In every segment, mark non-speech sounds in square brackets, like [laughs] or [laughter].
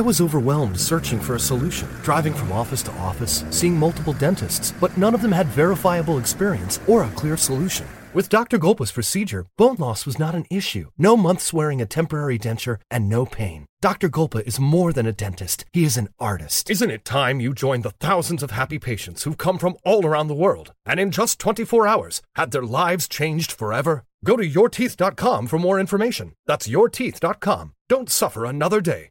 I was overwhelmed searching for a solution, driving from office to office, seeing multiple dentists, but none of them had verifiable experience or a clear solution. With Dr. Gulpa's procedure, bone loss was not an issue. No months wearing a temporary denture and no pain. Dr. Gulpa is more than a dentist. He is an artist. Isn't it time you joined the thousands of happy patients who've come from all around the world and in just 24 hours had their lives changed forever? Go to yourteeth.com for more information. That's yourteeth.com. Don't suffer another day.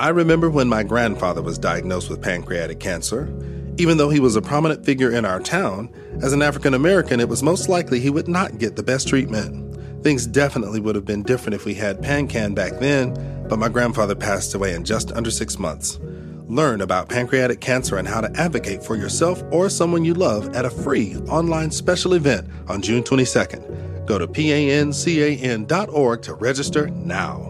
I remember when my grandfather was diagnosed with pancreatic cancer. Even though he was a prominent figure in our town, as an African American, it was most likely he would not get the best treatment. Things definitely would have been different if we had PanCan back then, but my grandfather passed away in just under six months. Learn about pancreatic cancer and how to advocate for yourself or someone you love at a free online special event on June 22nd. Go to pancan.org to register now.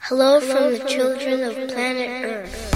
Hello from the children of planet Earth.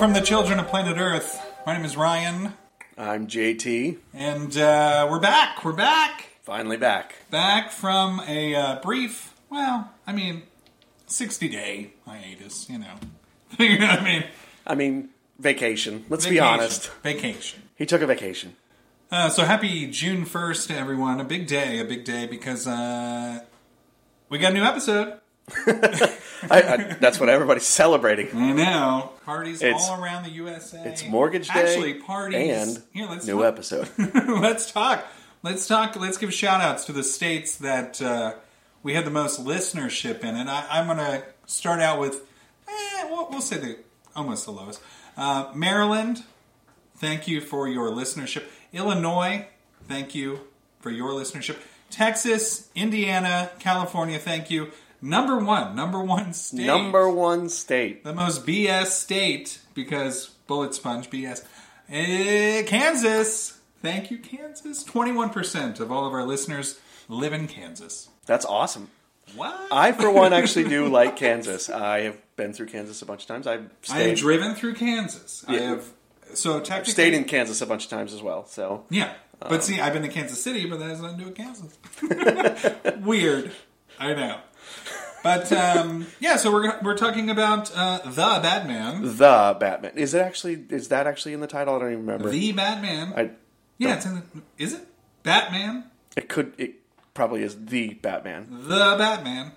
From the children of planet Earth. My name is Ryan, I'm JT. and uh, we're back. We're back. Finally back. Back from a uh, brief, well, I mean, 60 day hiatus, you know. [laughs] you know what I mean? I mean, vacation. Let's be honest. Vacation. He took a vacation. Uh, so happy June 1st to everyone. A big day, a big day because uh, we got a new episode. [laughs] I, I, that's what everybody's celebrating. I know. Parties It's- all around the USA. It's Mortgage Day Actually, parties. and Here, let's new talk- episode. [laughs] let's talk. Let's talk. Let's give shout outs to the states that uh, we had the most listenership in. And I, I'm going to start out with, eh, we'll, we'll say the almost the lowest. Uh, Maryland, thank you for your listenership. Illinois, thank you for your listenership. Texas, Indiana, California, thank you. Number one, number one state. Number one state. The most BS state because bullet sponge BS. Eh, Kansas. Thank you, Kansas. 21% of all of our listeners live in Kansas. That's awesome. What? I, for one, actually do [laughs] like Kansas. I have been through Kansas a bunch of times. I've I have driven through Kansas. I have so technically stayed in Kansas a bunch of times as well. So Yeah, but see, I've been to Kansas City, but that has nothing to do with Kansas. [laughs] Weird, I know. But um, yeah, so we're we're talking about uh, the Batman, the Batman is it actually? Is that actually in the title? I don't even remember. the Batman. I, yeah, it's in the. Is it Batman? it could. It probably is the Batman. the Batman.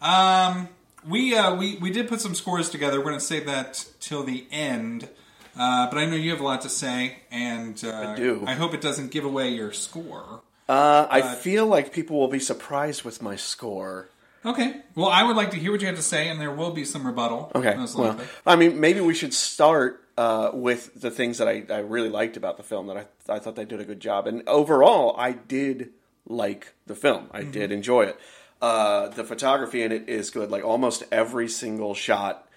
Um, we uh, we we did put some scores together. We're going to save that till the end. Uh, but I know you have a lot to say, and uh, I do. I hope it doesn't give away your score. Uh, I feel like people will be surprised with my score. Okay. Well, I would like to hear what you have to say, and there will be some rebuttal. Okay. most Well, likely. I mean, maybe we should start uh, with the things that I, I really liked about the film that I, I thought they did a good job. And overall, I did like the film. I did enjoy it. Uh, the photography in it is good. Like almost every single shot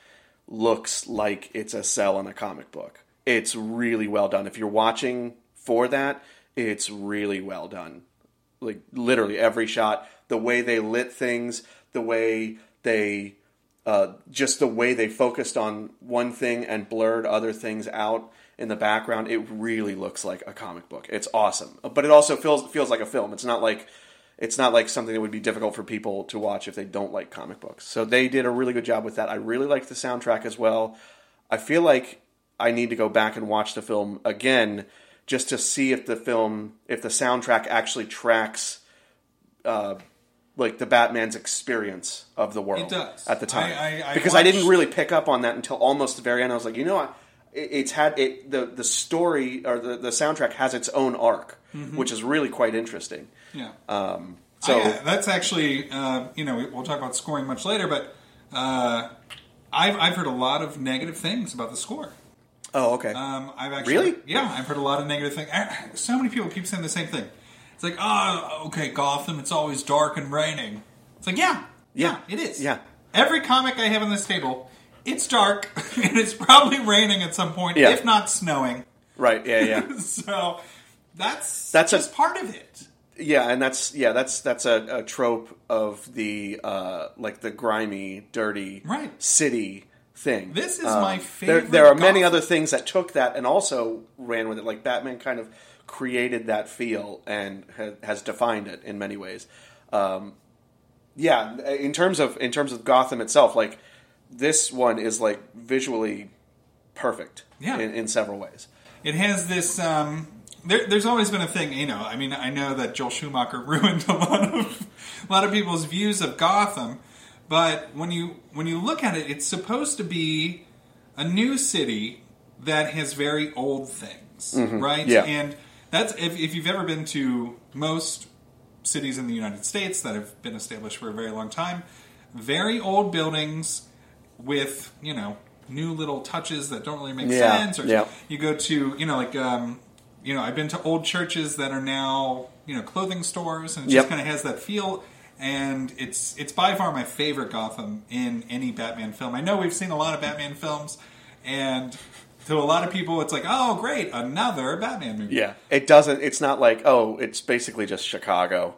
looks like it's a cell in a comic book. It's really well done. If you're watching for that, it's really well done. Like literally every shot, the way they lit things, the way they uh, just the way they focused on one thing and blurred other things out in the background, it really looks like a comic book. It's awesome, but it also feels feels like a film. It's not like it's not like something that would be difficult for people to watch if they don't like comic books. So they did a really good job with that. I really liked the soundtrack as well. I feel like I need to go back and watch the film again just to see if the film if the soundtrack actually tracks uh, like the Batman's experience of the world It does. at the time I- I- I because I didn't really pick up on that until almost the very end. I was like, you know, what? It- it's had it the the story or the, the soundtrack has its own arc, Mm-hmm. which is really quite interesting. Yeah. Um, so I- that's actually, uh, you know, we- we'll talk about scoring much later, but uh, I've, I've heard a lot of negative things about the score. oh okay, Um, I've actually, Really? yeah, I've heard a lot of negative things. So many people keep saying the same thing. It's like, oh, okay, Gotham, it's always dark and raining. It's like, yeah, yeah, it is. Yeah. Every comic I have on this table, it's dark [laughs] and it's probably raining at some point, Yeah. if not snowing. right, yeah, yeah. [laughs] So that's That's a- just part of it. Yeah, and that's yeah, that's that's a, a trope of the uh, like the grimy, dirty Right. city thing. This is Um, my favorite there are many other things that took that and also ran with it. Like Batman kind of created that feel and ha- has defined it in many ways. Um, yeah, in terms of in terms of Gotham itself, like this one is like visually perfect. Yeah. in, in several ways. It has this. Um, there, there's always been a thing, you know. I mean, I know that Joel Schumacher [laughs] ruined a lot of a lot of people's views of Gotham, but when you when you look at it, it's supposed to be a new city that has very old things, right? Mm-hmm. Yeah. And that's if, if you've ever been to most cities in the United States that have been established for a very long time, very old buildings with you know new little touches that don't really make Yeah, sense. Or yeah. you go to you know like um, you know I've been to old churches that are now you know clothing stores, and it Yep. just kind of has that feel. And it's it's by far my favorite Gotham in any Batman film. I know we've seen a lot of Batman films, and to a lot of people, it's like, oh, great, another Batman movie. Yeah, it doesn't. It's not like oh, it's basically just Chicago,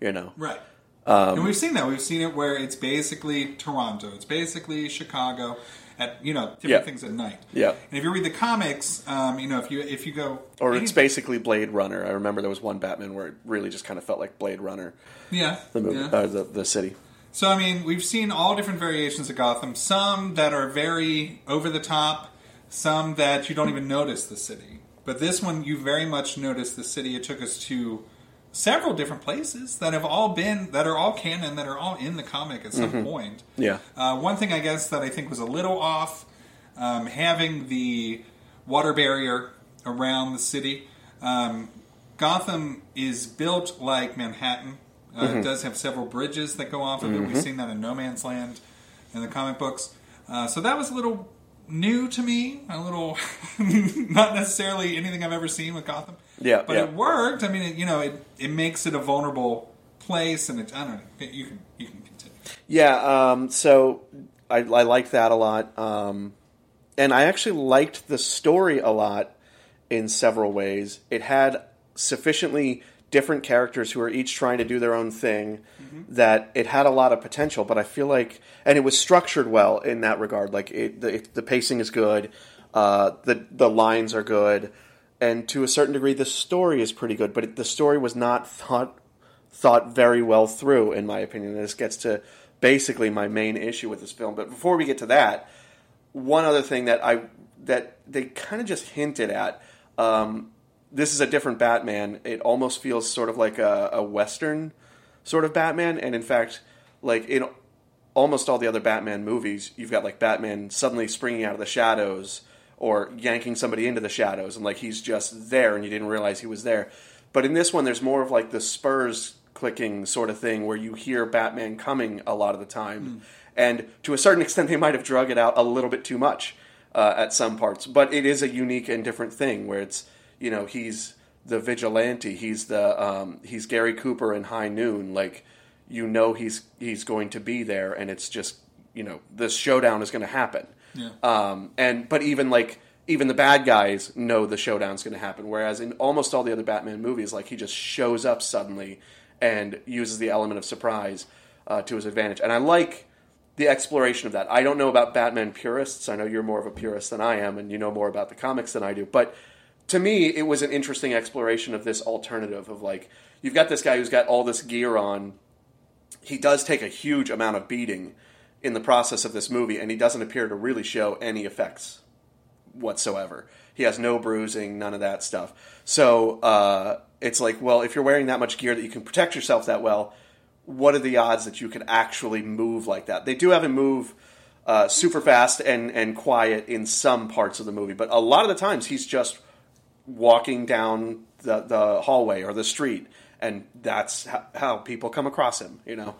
you know. Right. Um, and we've seen that. We've seen it where it's basically Toronto. It's basically Chicago at you know different Yeah. things at night. Yeah. And if you read the comics, um, you know if you if you go Or it's basically Blade Runner. I remember there was one Batman where it really just kind of felt like Blade Runner, yeah the movie, yeah. uh, the the city. So I mean, we've seen all different variations of Gotham. Some that are very over the top. Some that you don't even notice the city. But this one, you very much notice the city. It took us to several different places that have all been that are all canon that are all in the comic at some point. Yeah. Uh, one thing I guess that I think was a little off, um, having the water barrier around the city. Um, Gotham is built like Manhattan. Uh, It does have several bridges that go off of it. We've seen that in No Man's Land in the comic books. Uh, so that was a little new to me. A little, [laughs] not necessarily anything I've ever seen with Gotham. Yeah, but yeah. it worked. I mean, it, you know, it it makes it a vulnerable place, and it, I don't know. You can you can continue. Yeah. Um, so I, I liked that a lot, um, and I actually liked the story a lot in several ways. It had sufficiently different characters who are each trying to do their own thing that it had a lot of potential. But I feel like, and it was structured well in that regard. Like it, the, it, the pacing is good, uh, the the lines are good, and to a certain degree, the story is pretty good. But it, the story was not thought thought very well through, in my opinion. And this gets to basically my main issue with this film. But before we get to that, one other thing that I that they kind of just hinted at. Um, this is a different Batman. It almost feels sort of like a, a Western sort of Batman, and in fact, like in almost all the other Batman movies, you've got like Batman suddenly springing out of the shadows or yanking somebody into the shadows, and like he's just there, and you didn't realize he was there. But in this one, there's more of like the spurs clicking sort of thing where you hear Batman coming a lot of the time, and to a certain extent, they might have drug it out a little bit too much uh, at some parts. But it is a unique and different thing where it's you know he's the vigilante, he's the um, he's Gary Cooper in High Noon, like you know he's he's going to be there, and it's just you know this showdown is going to happen. Yeah. Um, and but even like even the bad guys know the showdown's going to happen. Whereas in almost all the other Batman movies, like he just shows up suddenly and uses the element of surprise uh, to his advantage. And I like the exploration of that. I don't know about Batman purists. I know you're more of a purist than I am, and you know more about the comics than I do. But to me, it was an interesting exploration of this alternative of like you've got this guy who's got all this gear on. He does take a huge amount of beating in the process of this movie, and he doesn't appear to really show any effects whatsoever. He has no bruising, none of that stuff. So uh, it's like, well, if you're wearing that much gear that you can protect yourself that well, what are the odds that you can actually move like that? They do have him move uh, super fast and, and quiet in some parts of the movie, but a lot of the times he's just walking down the, the hallway or the street, and that's how, how people come across him, you know?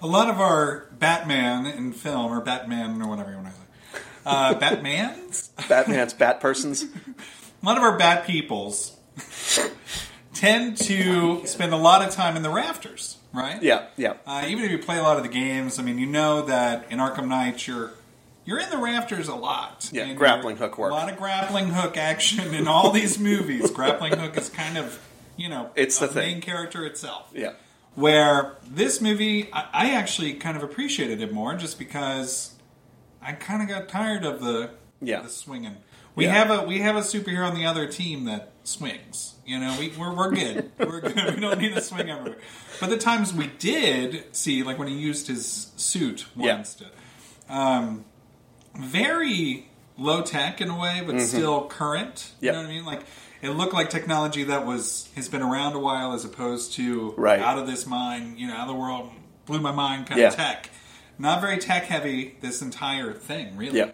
A lot of our Batman in film, or Batman, or whatever you want to say, uh, [laughs] Batmans? Batman's Bat persons. A lot of our Bat peoples [laughs] tend to spend a lot of time in the rafters, right? Yeah, yeah. Uh, even if you play a lot of the games, I mean, you know that in Arkham Knight, you're you're in the rafters a lot. Yeah, grappling hook work. A lot of grappling hook action in all these movies. [laughs] grappling hook is kind of, you know, It's the main character itself. Yeah. Where this movie, I, I actually kind of appreciated it more, just because I kind of got tired of the Yeah. the swinging. We Yeah. have a we have a superhero on the other team that swings. You know, we, we're we're good. [laughs] we're good. We don't need to swing everywhere. But the times we did see, like when he used his suit Yeah. once to, um, very low tech in a way, but still current. Mm-hmm. Yep. You know what I mean? Like it looked like technology that was has been around a while, as opposed to Right. out of this mind, you know, out of the world, blew my mind kind Yeah. of tech. Not very tech heavy. This entire thing, really. Yeah.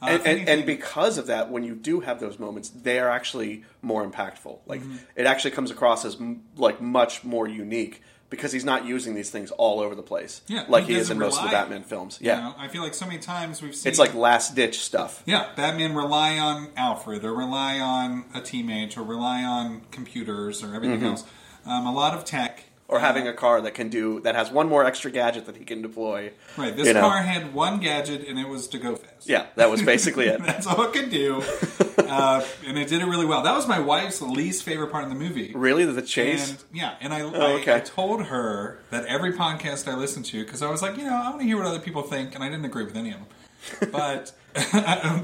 Uh, and, and, and because of that, when you do have those moments, they are actually more impactful. Like Mm-hmm. it actually comes across as m- like much more unique because he's not using these things all over the place, Yeah, like he he is in most of the Batman films. You Yeah, know, I feel like so many times we've seen it's like last ditch stuff. yeah, Batman rely on Alfred or rely on a teammate or rely on computers or everything else. Um, a lot of tech. Or having a car that can do that has one more extra gadget that he can deploy. Right, this you know. car had one gadget and it was to go fast. Yeah, that was basically [laughs] it. That's all it could do. [laughs] uh, and it did it really well. That was my wife's least favorite part of the movie. Really, the chase? And yeah, and I, Oh, okay. I, I told her that every podcast I listened to, because I was like, you know, I want to hear what other people think, and I didn't agree with any of them. [laughs] But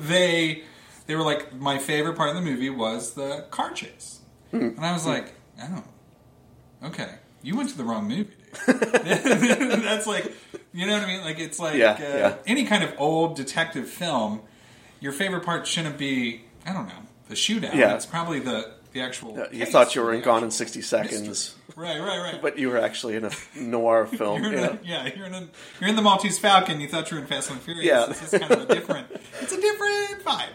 they they were like, my favorite part of the movie was the car chase, Hmm. and I was like, oh, okay, you went to the wrong movie. Dude. [laughs] [laughs] That's like, you know what I mean? Like it's like Yeah, uh, yeah. any kind of old detective film. Your favorite part shouldn't be, I don't know, the shootout. Yeah. It's probably the the actual. You case thought you were in the Gone in actual sixty seconds, mystery. Right, right, right. but you were actually in a noir [laughs] film. you're in you know? a, yeah, you're in a, you're in the Maltese Falcon. You thought you were in Fast and Furious. Yeah. This is kind of a different. it's a different vibe.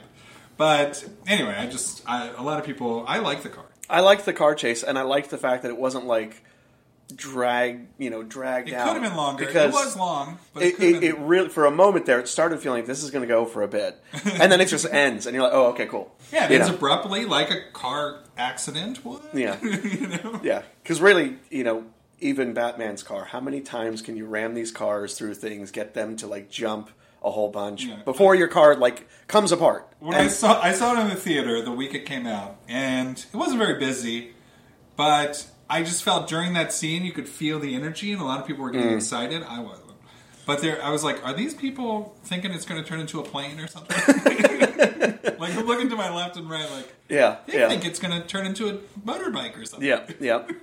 But anyway, I just I, a lot of people I like the car. I liked the car chase, and I liked the fact that it wasn't like drag, you know, dragged It out. It could have been longer. because it was long, but it, It, it, really, for a moment there, it started feeling like this is going to go for a bit, [laughs] and then it just ends, and you're like, oh, okay, cool. yeah, it You ends know? abruptly like a car accident would. Yeah. [laughs] you know. Yeah, because really, you know, even Batman's car, how many times can you ram these cars through things, get them to like jump a whole bunch Yeah. before your car like comes apart? When I saw I saw it in the theater the week it came out, and it wasn't very busy, but I just felt during that scene you could feel the energy, and a lot of people were Mm. getting excited. I wasn't, but there I was like, are these people thinking it's going to turn into a plane or something? [laughs] [laughs] like I'm looking to my left and right, like yeah, they yeah. think it's going to turn into a motorbike or something. Yeah, yeah. [laughs]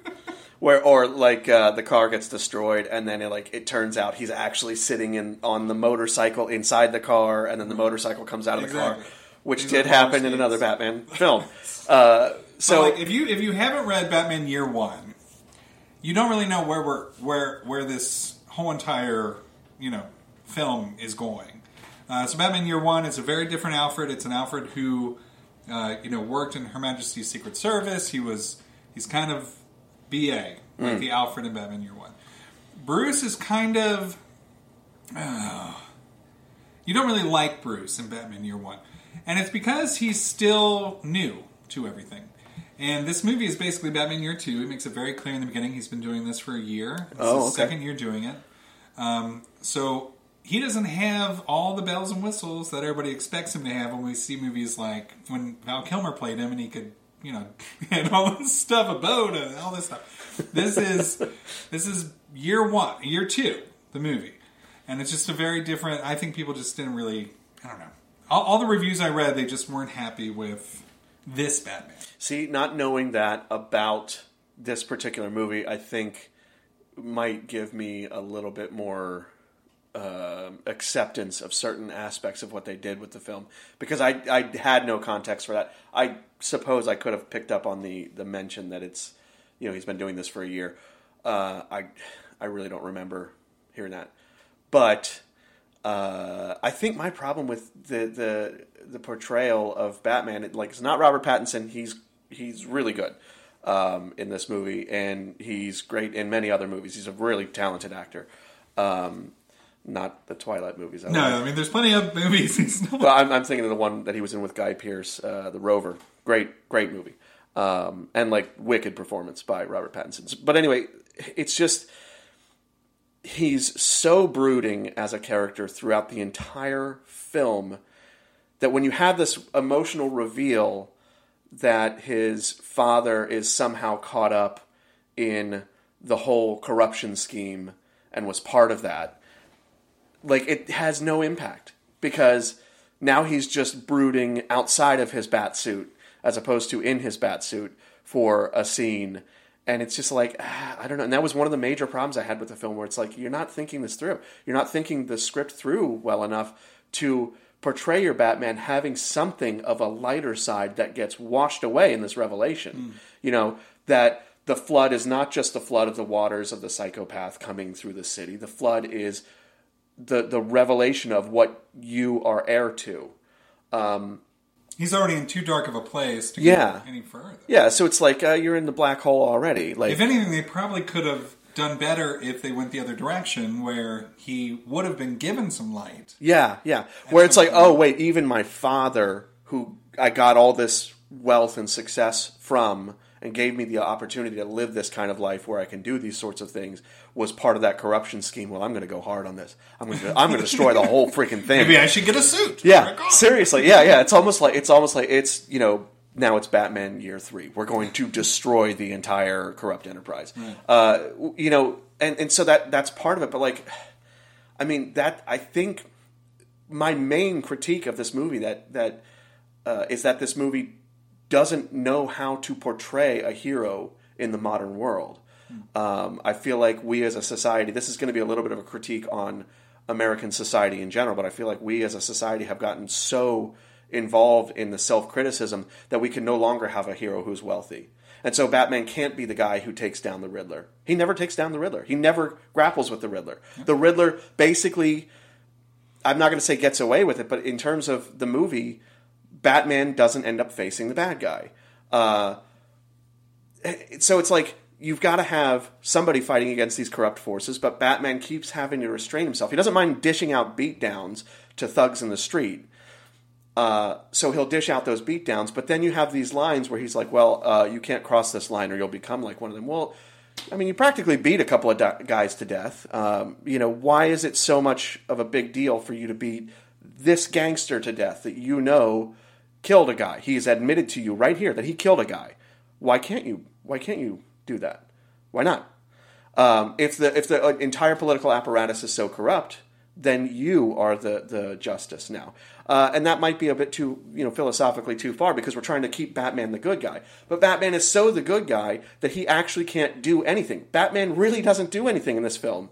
Where or like uh, the car gets destroyed, and then it, like it turns out he's actually sitting in on the motorcycle inside the car, and then the motorcycle comes out of the Exactly. car, which did happen in another Batman film. Uh, So like if you if you haven't read Batman Year One, you don't really know where we're where where this whole entire you know film is going. Uh, so Batman Year One is a very different Alfred. It's an Alfred who, uh, you know, worked in Her Majesty's Secret Service. He was he's kind of BA like the Alfred in Batman Year One. Bruce is kind of uh, you don't really like Bruce in Batman Year One, and it's because he's still new to everything. And this movie is basically Batman Year Two. He makes it very clear in the beginning he's been doing this for a year. This Oh, is his okay. second year doing it. Um, so he doesn't have all the bells and whistles that everybody expects him to have when we see movies like when Val Kilmer played him and he could, you know, [laughs] and all this stuff, a boat, and all this stuff. This is this is year one, year two, the movie, and it's just a very different. I think people just didn't really, I don't know. All, all the reviews I read, they just weren't happy with this Batman. See, not knowing that about this particular movie, I think might give me a little bit more um acceptance of certain aspects of what they did with the film because I, I had no context for that. I suppose I could have picked up on the, the mention that it's you know he's been doing this for a year. Uh, I I really don't remember hearing that, but uh, I think my problem with the the the portrayal of Batman, it, like it's not Robert Pattinson. He's he's really good um, in this movie, and he's great in many other movies. He's a really talented actor. Um, not the Twilight movies. I No, like. I mean, there's plenty of movies. [laughs] Well, I'm, I'm thinking of the one that he was in with Guy Pearce, uh, The Rover. Great, great movie. Um, and like wicked performance by Robert Pattinson. But anyway, it's just he's so brooding as a character throughout the entire film that when you have this emotional reveal that his father is somehow caught up in the whole corruption scheme and was part of that like it has no impact because now he's just brooding outside of his bat suit as opposed to in his bat suit for a scene and it's just like ah, i don't know. And that was one of the major problems i had with the film where it's like you're not thinking this through. You're not thinking the script through well enough to portray your batman having something of a lighter side that gets washed away in this revelation. You know that the flood is not just the flood of the waters of the psychopath coming through the city. The flood is the the revelation of what you are heir to. He's already in too dark of a place to Yeah. go any further. Yeah, so it's like uh, you're in the black hole already. Like If anything, they probably could have done better if they went the other direction, where he would have been given some light. yeah, yeah. Where it's like, oh wait, even my father, who I got all this wealth and success from, and gave me the opportunity to live this kind of life where I can do these sorts of things, was part of that corruption scheme. Well, I'm going to go hard on this. I'm going to I'm going to destroy the whole freaking thing. Maybe I should get a suit. Yeah, seriously. Yeah, yeah. It's almost like it's almost like it's you know now it's Batman year three. We're going to destroy the entire corrupt enterprise. Uh, you know, and and so that that's part of it. But like, I mean that I think my main critique of this movie that that uh, is that this movie doesn't know how to portray a hero in the modern world. Um, I feel like we as a society, this is going to be a little bit of a critique on American society in general, but I feel like we as a society have gotten so involved in the self criticism that we can no longer have a hero who's wealthy. And so Batman can't be the guy who takes down the Riddler. He never takes down the Riddler. He never grapples with the Riddler. The Riddler basically I'm not going to say gets away with it, but in terms of the movie, Batman doesn't end up facing the bad guy. Uh, so it's like you've got to have somebody fighting against these corrupt forces, but Batman keeps having to restrain himself. He doesn't mind dishing out beatdowns to thugs in the street. Uh, so he'll dish out those beatdowns, but then you have these lines where he's like, "Well, uh, you can't cross this line, or you'll become like one of them." Well, I mean, you practically beat a couple of guys to death. Um, you know, why is it so much of a big deal for you to beat this gangster to death that you know killed a guy? He's admitted to you right here that he killed a guy. Why can't you? Why can't you do that? Why not? Um, if the if the uh, entire political apparatus is so corrupt, then you are the the justice now, uh, and that might be a bit too you know philosophically too far because we're trying to keep Batman the good guy. But Batman is so the good guy that he actually can't do anything. Batman really doesn't do anything in this film.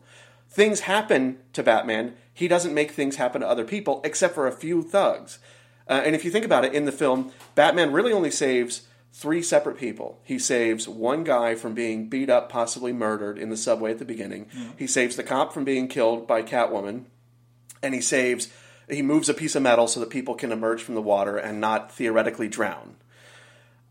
Things happen to Batman. He doesn't make things happen to other people except for a few thugs. Uh, and if you think about it, in the film, Batman really only saves three separate people. He saves one guy from being beat up, possibly murdered in the subway at the beginning. He saves the cop from being killed by Catwoman. and he saves. He moves a piece of metal so that people can emerge from the water and not theoretically drown.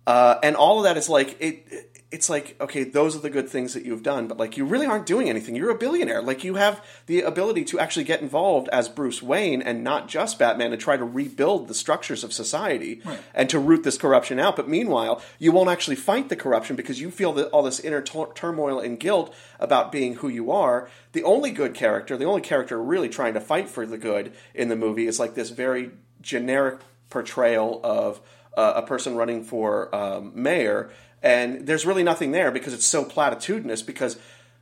Uh, and all of that is like it. It's like okay, those are the good things that you've done, but like you really aren't doing anything. You're a billionaire. Like you have the ability to actually get involved as Bruce Wayne and not just Batman and try to rebuild the structures of society Right. and to root this corruption out. But meanwhile, you won't actually fight the corruption because you feel that all this inner tur- turmoil and guilt about being who you are. The only good character, the only character really trying to fight for the good in the movie is like this very generic portrayal of uh, a person running for um, mayor, and there's really nothing there because it's so platitudinous because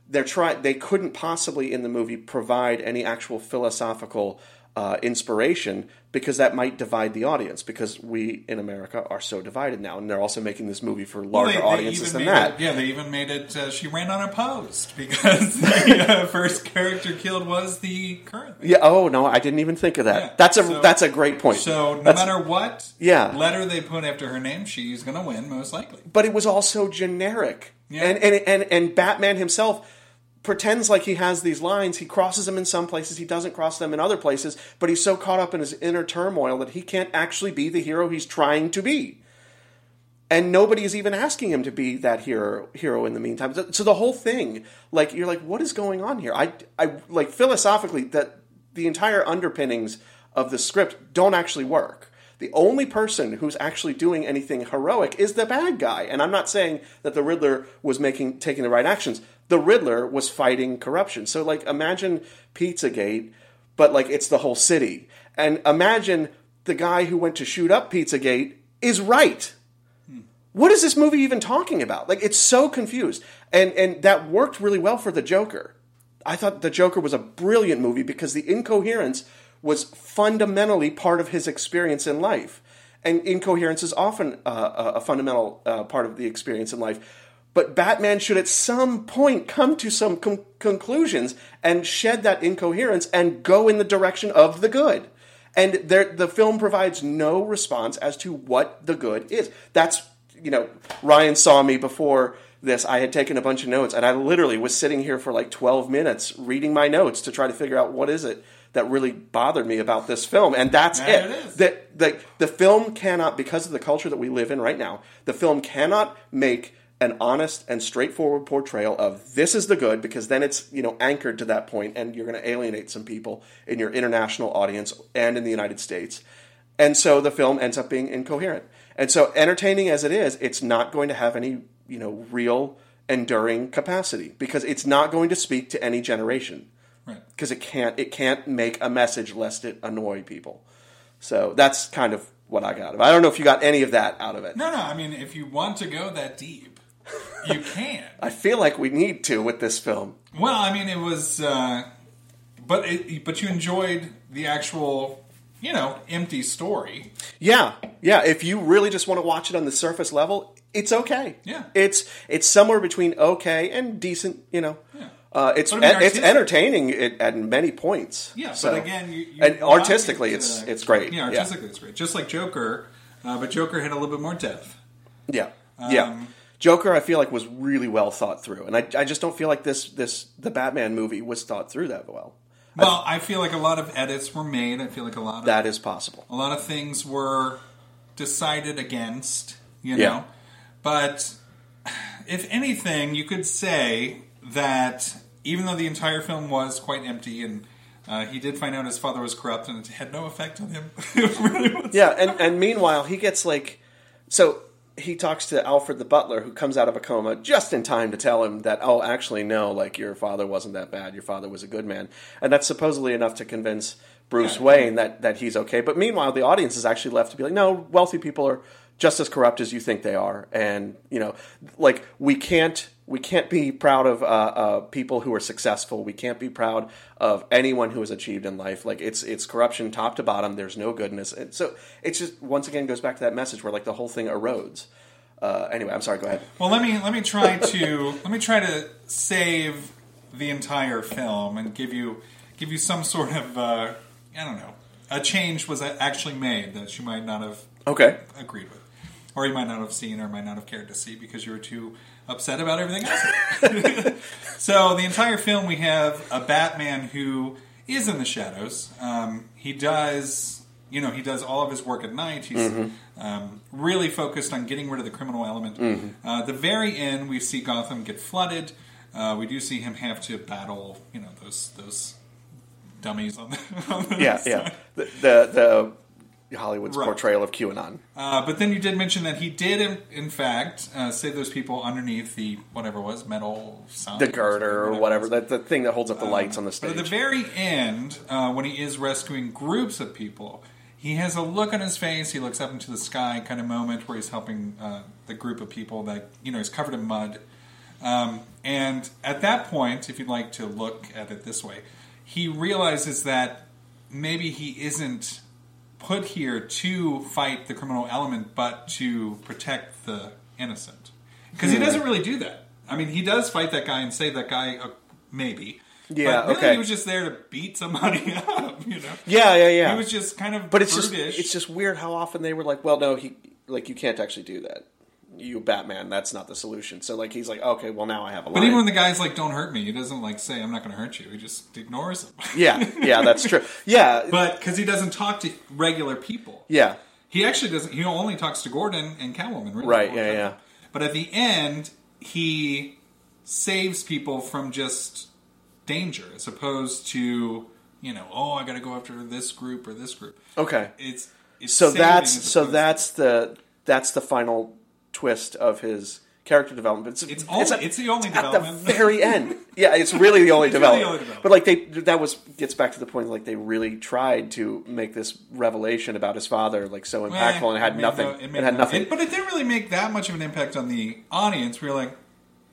they're trying they couldn't possibly in the movie provide any actual philosophical uh, inspiration because that might divide the audience because we in America are so divided now and they're also making this movie for Well, larger they- they audiences than that It, yeah, they even made it. Uh, she ran unopposed [laughs] because the uh, first character killed was the current. yeah oh no I didn't even think of that Yeah, that's a so- that's a great point So no That's- matter what Yeah. letter they put after her name, she's going to win most likely. but it was also generic. Yeah. And, and and and Batman himself pretends like he has these lines. He crosses them in some places. He doesn't cross them in other places. But he's so caught up in his inner turmoil that he can't actually be the hero he's trying to be. And nobody is even asking him to be that hero hero in the meantime. So- the whole thing, like you're like, what is going on here? I I like philosophically that the entire underpinnings of the script don't actually work. The only person who's actually doing anything heroic is the bad guy. And I'm not saying that the Riddler was making taking the right actions. The Riddler was fighting corruption. So like imagine Pizzagate, but like it's the whole city. And imagine the guy who went to shoot up Pizzagate is right. What is this movie even talking about? Like it's so confused. And and that worked really well for the Joker. I thought the Joker was a brilliant movie because the incoherence was fundamentally part of his experience in life. And incoherence is often uh, a fundamental uh, part of the experience in life. But Batman should at some point come to some con- conclusions and shed that incoherence and go in the direction of the good. And there, the film provides no response as to what the good is. That's, you know, Ryan saw me before this. I had taken a bunch of notes, and I literally was sitting here for like 12 minutes reading my notes to try to figure out what is it that really bothered me about this film. And that's There it. it. The, the, the film cannot, because of the culture that we live in right now, the film cannot make an honest and straightforward portrayal of this is the good because then it's you know anchored to that point and you're going to alienate some people in your international audience and in the United States and so the film ends up being incoherent and so entertaining as it is it's not going to have any you know real enduring capacity because it's not going to speak to any generation Right. because it can't it can't make a message lest it annoy people so that's kind of what I got of. I don't know if you got any of that out of it No, no. I mean, if you want to go that deep, you can't. I feel like we need to with this film Well, I mean, it was, uh, but it, but you enjoyed the actual, you know, empty story. Yeah, yeah. If you really just want to watch it on the surface level, it's okay. Yeah. it's it's somewhere between okay and decent. You know, Yeah. uh, it's I mean, it's entertaining at, at many points. Yeah, So- but again, you, you and artistically, it, it's uh, it's great. Yeah, Yeah, artistically, it's great. Just like Joker, uh, but Joker had a little bit more depth. yeah, yeah. Joker, I feel like was really well thought through, and I, I just don't feel like this this the Batman movie was thought through that well. Well, I feel like a lot of edits were made. I feel like a lot of That is possible. a lot of things were decided against, you Yeah. know. But if anything, you could say that even though the entire film was quite empty and uh, he did find out his father was corrupt and it had no effect on him. [laughs] really. Yeah, and, and meanwhile, he gets like. So he talks to Alfred the butler, who comes out of a coma just in time to tell him that, oh, actually, no, like your father wasn't that bad. Your father was a good man. And that's supposedly enough to convince Bruce Yeah. Wayne that, that he's okay. But meanwhile, the audience is actually left to be like, no, wealthy people are just as corrupt as you think they are. And, you know, like, we can't. We can't be proud of uh, uh, people who are successful. We can't be proud of anyone who has achieved in life. Like it's it's corruption top to bottom. There's no goodness. And so it's just once again goes back to that message where like the whole thing erodes. Uh, anyway, I'm sorry. Go ahead. Well, let me let me try to [laughs] let me try to save the entire film and give you give you some sort of uh, I don't know a change was actually made that you might not have Okay. agreed with, or you might not have seen, or might not have cared to see because you were too upset about everything else. [laughs] so the entire film, we have a Batman who is in the shadows. Um, he does, you know, he does all of his work at night. He's Mm-hmm. um, really focused on getting rid of the criminal element. Mm-hmm. Uh, the very end, we see Gotham get flooded. Uh, we do see him have to battle, you know, those those dummies on the, [laughs] on the Yeah, side. yeah. The the, the Hollywood's Right. portrayal of QAnon. Uh, but then you did mention that he did, in, in fact, uh, save those people underneath the whatever it was metal sign, The girder or whatever, that the thing that holds up the lights on the But stage. at the very end, uh, when he is rescuing groups of people, he has a look on his face. He looks up into the sky, kind of moment where he's helping uh, the group of people that you know he's covered in mud. Um, and at that point, if you'd like to look at it this way, he realizes that maybe he isn't put here to fight the criminal element, but to protect the innocent. Because he doesn't really do that. I mean, he does fight that guy and save that guy, uh, maybe. Yeah, but really okay. He was just there to beat somebody [laughs] up, you know. yeah, yeah, yeah. He was just kind of but it's just it's just weird how often they were like, well, no, he like you can't actually do that. You Batman, that's not the solution. So like he's like, okay, well now I have a line. But even when the guy's like, "Don't hurt me," he doesn't like say, "I'm not going to hurt you." He just ignores him. yeah, yeah, that's true. [laughs] Yeah, but because he doesn't talk to regular people, yeah, he actually doesn't. He only talks to Gordon and Catwoman, really. Right, yeah, time. yeah. But at the end, he saves people from just danger, as opposed to you know, oh, I got to go after this group or this group. okay. It's, it's So that's so that's the that's the final twist of his character development. It's It's only- at- it's the only at development. the very end. Yeah, it's really the [laughs] only, It's really development. development. But like they that was gets back to the point like they really tried to make this revelation about his father like so impactful Eh, and had nothing. no- it, made had no- nothing. it- but it didn't really make that much of an impact on the audience. We were like,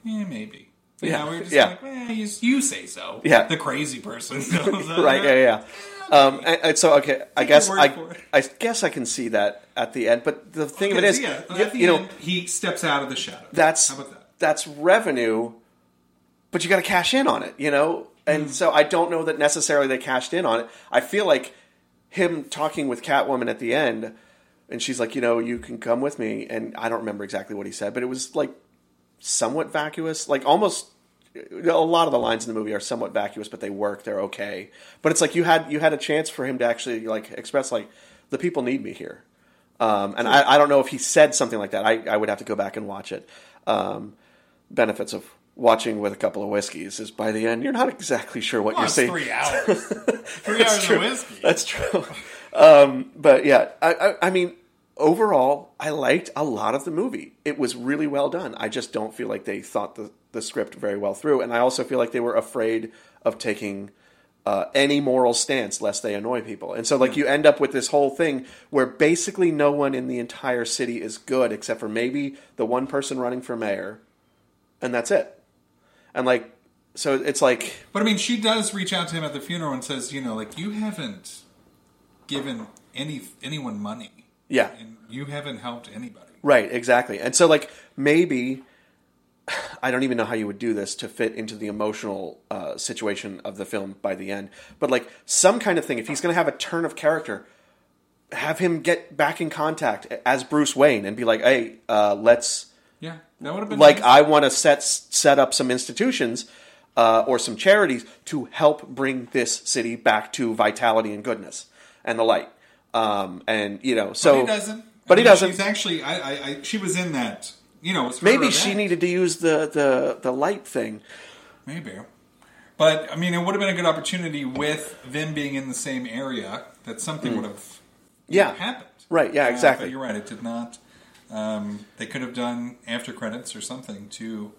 yeah, maybe. Yeah, know, we were just yeah. like, eh, you, you say so. Yeah. The crazy person. [laughs] right? Yeah, yeah. Um, and, and so okay, I Take guess I. I guess I can see that at the end. But the thing of it Okay, is, so yeah, you, you know, he steps out of the shadow. that's How about that? that's revenue, but you got to cash in on it, you know. And Hmm. so I don't know that necessarily they cashed in on it. I feel like him talking with Catwoman at the end, and she's like, you know, you can come with me, and I don't remember exactly what he said, but it was like somewhat vacuous, like almost. A lot of the lines in the movie are somewhat vacuous, but they work. They're okay. But it's like you had you had a chance for him to actually like express like the people need me here. Um, and I, I don't know if he said something like that. I, I would have to go back and watch it. Um, benefits of watching with a couple of whiskeys is by the end you're not exactly sure what Oh, you're seeing. three [laughs] hours. three hours true. of whiskey. That's true. Um, but yeah, I, I, I mean, overall, I liked a lot of the movie. It was really well done. I just don't feel like they thought the, the script very well through, and I also feel like they were afraid of taking uh, any moral stance lest they annoy people. And so, like, you end up with this whole thing where basically no one in the entire city is good except for maybe the one person running for mayor, and that's it. And like, so it's like But I mean, she does reach out to him at the funeral and says, you know, like you haven't given any anyone money, yeah, and you haven't helped anybody. Right, exactly. And so, like, maybe [sighs] I don't even know how you would do this to fit into the emotional uh, situation of the film by the end, but like some kind of thing. If he's going to have a turn of character, have him get back in contact as Bruce Wayne and be like, "Hey, uh, let's." Yeah, that would have been Like, nice. I want to set set up some institutions uh, or some charities to help bring this city back to vitality and goodness and the light. Um, and you know, so but he doesn't. But I he doesn't. She's actually, I, I, I, she was in that. You know, it was her Maybe she needed to use the, the, the light thing. Maybe. But I mean, it would have been a good opportunity with them being in the same area that something would have Mm. Yeah. happened. Right, yeah, Uh, exactly. you're right. It did not. Um, they could have done after credits or something to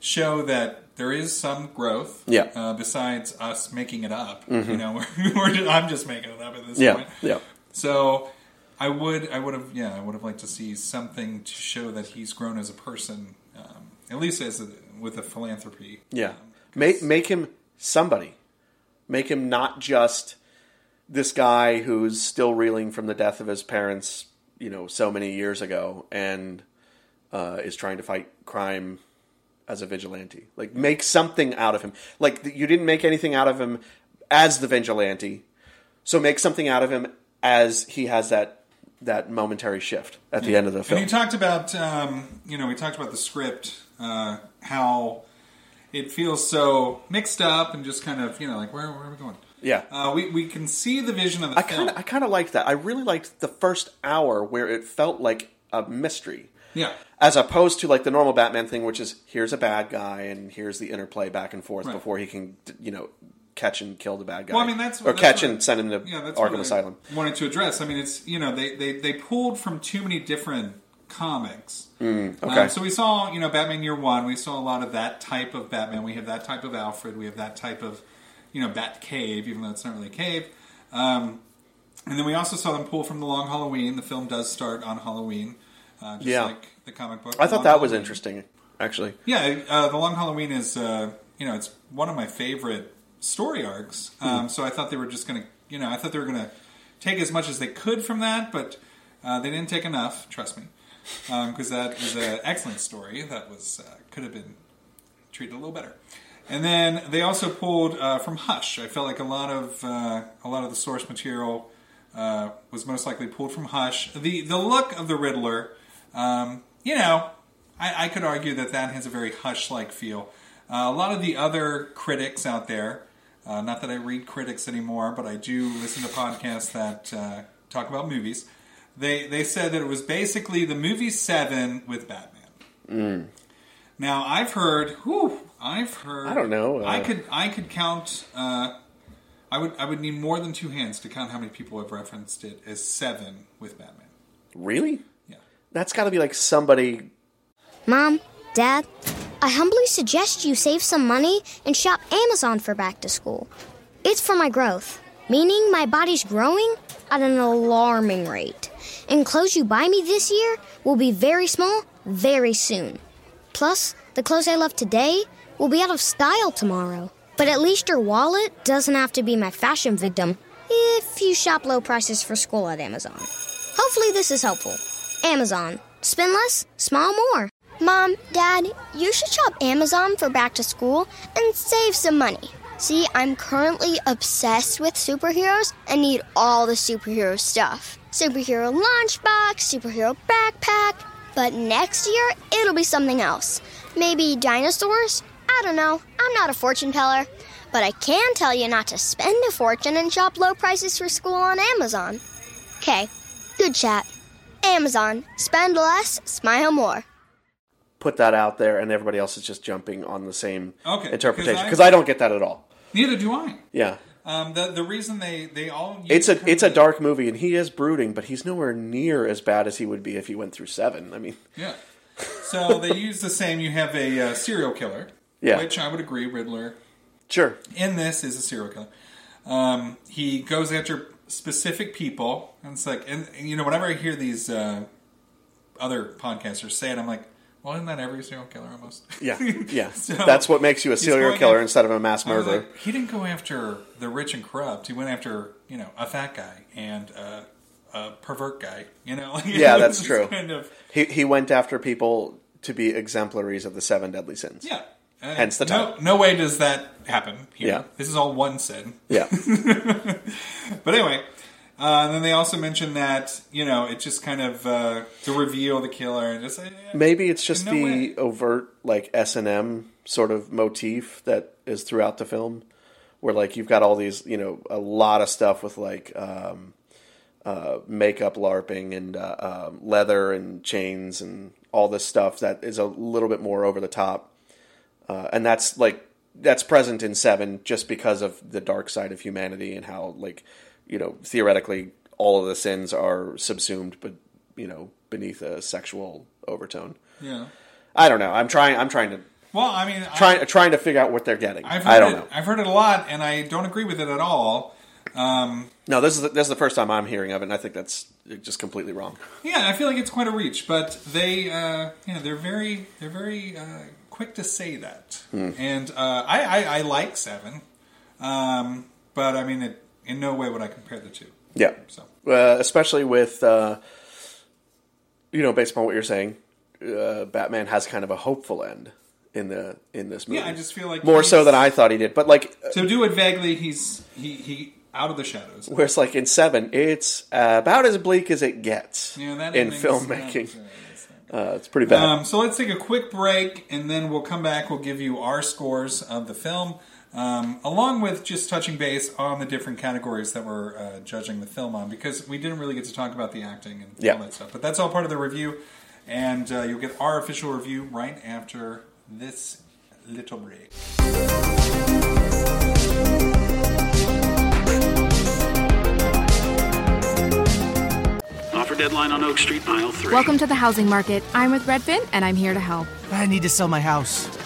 show that there is some growth. Yeah. Uh, besides us making it up, you know, [laughs] I'm just making it up at this Yeah, point. yeah. So I would, I would have, yeah, I would have liked to see something to show that he's grown as a person, um, at least as a, with a philanthropy. Yeah. Um, Make, make him somebody. Make him not just this guy who's still reeling from the death of his parents, you know, so many years ago and uh, is trying to fight crime as a vigilante. Like, make something out of him. Like, you didn't make anything out of him as the vigilante, so make something out of him as he has that that momentary shift at the end of the film. And you talked about, um, you know, we talked about the script, uh, how it feels so mixed up and just kind of, you know, like where, where are we going? Yeah. Uh, we we can see the vision of the I film. kind of I kind of liked that. I really liked the first hour where it felt like a mystery. Yeah. As opposed to like the normal Batman thing, which is here's a bad guy and here's the interplay back and forth Right. before he can, you know, catch and kill the bad guy. Well, I mean that's or that's catch what- and send him to yeah, that's Arkham Asylum. Wanted to address. I mean, it's you know they they, they pulled from too many different comics. Mm, Um, okay. so we saw you know Batman Year One. We saw a lot of that type of Batman. We have that type of Alfred. We have that type of you know Bat Cave, even though it's not really a cave. Um, and then we also saw them pull from the Long Halloween. The film does start on Halloween, uh, just Yeah. like the comic book. I thought Long that was interesting, actually. Yeah, uh, the Long Halloween is uh, you know it's one of my favorite story arcs. Um, So I thought they were just going to you know I thought they were going to take as much as they could from that, but uh, they didn't take enough. Trust me, because that was an excellent story that was uh, could have been treated a little better. And then they also pulled uh, from Hush. I felt like a lot of uh, a lot of the source material uh, was most likely pulled from Hush. The the look of the Riddler, um, you know, I, I could argue that that has a very Hush-like feel. Uh, a lot of the other critics out there, uh, not that I read critics anymore, but I do listen to podcasts that uh, talk about movies. They they said that it was basically the movie Seven with Batman. Now I've heard, whew, I've heard. I don't know, uh, I could I could count. Uh, I would I would need more than two hands to count how many people have referenced it as Seven with Batman. Really? Yeah. That's got to be like somebody. Mom, Dad, I humbly suggest you save some money and shop Amazon for back to school. It's for my growth, meaning my body's growing at an alarming rate. And clothes you buy me this year will be very small very soon. Plus, the clothes I love today will be out of style tomorrow. But at least your wallet doesn't have to be my fashion victim if you shop low prices for school at Amazon. Hopefully, this is helpful. Amazon. Spend less, smile more. Mom, Dad, you should shop Amazon for back to school and save some money. See, I'm currently obsessed with superheroes and need all the superhero stuff. Superhero lunchbox, superhero backpack. But next year, it'll be something else. Maybe dinosaurs? I don't know. I'm not a fortune teller. But I can tell you not to spend a fortune and shop low prices for school on Amazon. Okay, good chat. Amazon. Spend less, smile more. Put that out there, and everybody else is just jumping on the same Okay, interpretation because I- I don't get that at all. Neither do I. Yeah, Um, the the reason they they all it's a it's a dark movie, and he is brooding, but he's nowhere near as bad as he would be if he went through seven. I mean, Yeah. So they use the same. You have a uh, serial killer, Yeah. which I would agree, Riddler sure, in this is a serial killer. Um, he goes after specific people, and it's like, and you know, whenever I hear these uh, other podcasters say it, I'm like, well, isn't that every serial killer almost? yeah, [laughs] yeah. So, That's what makes you a serial killer after- instead of a mass murderer. like, he didn't go after the rich and corrupt. He went after you know a fat guy and uh, a pervert guy. You know, [laughs] Yeah, that's true. Kind of, He he went after people to be exemplaries of the seven deadly sins. yeah. Uh, Hence the no, no way does that happen. Here. Yeah. this is all one sin. Yeah, [laughs] But anyway, uh, and then they also mentioned that you know it just kind of uh, to reveal the killer and just uh, maybe it's just No the way. overt like S and M sort of motif that is throughout the film, where like you've got all these you know a lot of stuff with like um, uh, makeup larping and uh, um, leather and chains and all this stuff that is a little bit more over the top, uh, and that's like that's present in Seven just because of the dark side of humanity and how like you know theoretically all of the sins are subsumed, but you know beneath a sexual overtone. yeah. I don't know. I'm trying. I'm trying to Well, I mean, I- trying trying to figure out what they're getting. I've I don't it, know. I've heard it a lot, and I don't agree with it at all. Um, No, this is the, this is the first time I'm hearing of it, and I think that's just completely wrong. yeah, I feel like it's quite a reach, but they, uh, yeah, they're very, they're very uh, quick to say that, Hmm. and uh, I, I, I like Seven, um, but I mean, it, in no way would I compare the two. Yeah, So uh, especially with uh, you know, based upon what you're saying, uh, Batman has kind of a hopeful end in the in this movie. yeah, I just feel like more so than I thought he did. But like, uh, To do it vaguely, he's he he out of the shadows. whereas like in Seven, it's uh, about as bleak as it gets Yeah, that in filmmaking. Uh, it's pretty bad. Um, so let's take a quick break, and then we'll come back. We'll give you our scores of the film. Um, along with just touching base on the different categories that we're uh, judging the film on, because we didn't really get to talk about the acting and Yeah. all that stuff. But that's all part of the review, and uh, you'll get our official review right after this little break. Offer deadline on Oak Street, aisle three. Welcome to the housing market. I'm with Redfin, and I'm here to help. I need to sell my house.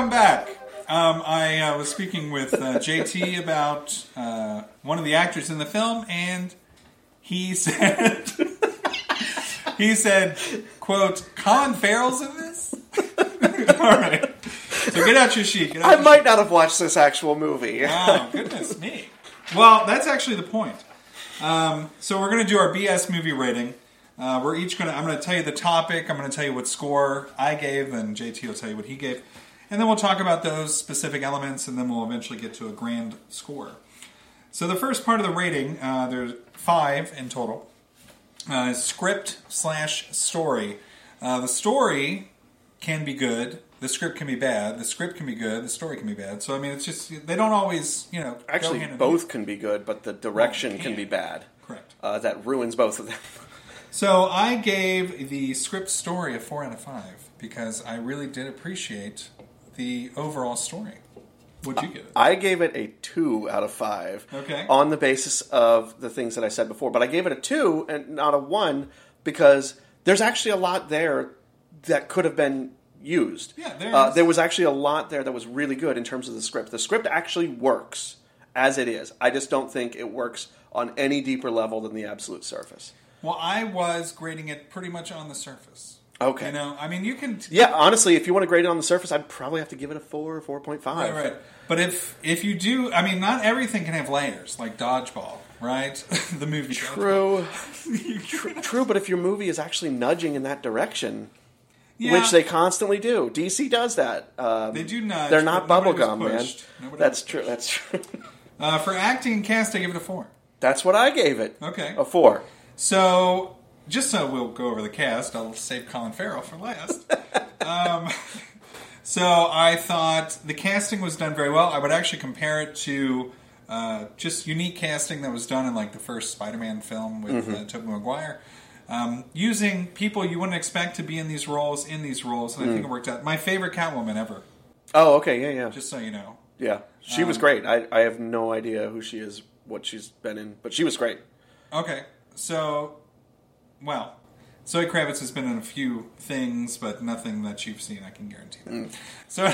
Welcome back. Um, I uh, was speaking with uh, JT about uh, one of the actors in the film, and he said, [laughs] he said, "quote Colin Farrell's in this." [laughs] All right, so get out your sheet. Out I your might not have watched this actual movie. Oh, goodness me. Well, that's actually the point. Um, so we're going to do our BS movie rating. Uh, we're each going to, I'm going to tell you the topic, I'm going to tell you what score I gave, and JT will tell you what he gave. And then we'll talk about those specific elements, and then we'll eventually get to a grand score. So the first part of the rating, uh, there's five in total, uh, script slash story. Uh, the story can be good. The script can be bad. The script can be good. The story can be bad. So I mean, it's just they don't always, you know, go Actually, both can be good, but the direction can yeah. be bad. Correct. Uh, that ruins both of them. [laughs] So I gave the script story a four out of five because I really did appreciate the overall story. What'd you give it? I gave it a two out of five. Okay. On the basis of the things that I said before, but I gave it a two and not a one because there's actually a lot there that could have been used. Yeah, there uh, there was actually a lot there that was really good in terms of the script. The script actually works as it is. I just don't think it works on any deeper level than the absolute surface. Well, I was grading it pretty much on the surface. Okay. You know, I mean, you can. Yeah, honestly, if you want to grade it on the surface, I'd probably have to give it a four or four point five. Right, right. But if if you do, I mean, not everything can have layers like dodgeball, right? [laughs] the movie. True. [laughs] true, true, but if your movie is actually nudging in that direction, Yeah. which they constantly do, DC does that. Um, They do nudge, They're not bubblegum, man. Nobody That's true. That's true. Uh, for acting and cast, I give it a four. That's what I gave it. Okay. A four. So, just so we'll go over the cast, I'll save Colin Farrell for last. [laughs] um, so, I thought the casting was done very well. I would actually compare it to uh, just unique casting that was done in like the first Spider-Man film with Mhm. uh, Tobey Maguire. Um, using people you wouldn't expect to be in these roles in these roles, and I think Mm. it worked out. My favorite Catwoman ever. Oh, okay, yeah, yeah. Just so you know. Yeah, she was Um, great. I, I have no idea who she is, what she's been in, but she was great. Okay, so, well, Zoe Kravitz has been in a few things, but nothing that you've seen. I can guarantee that. Mm. So,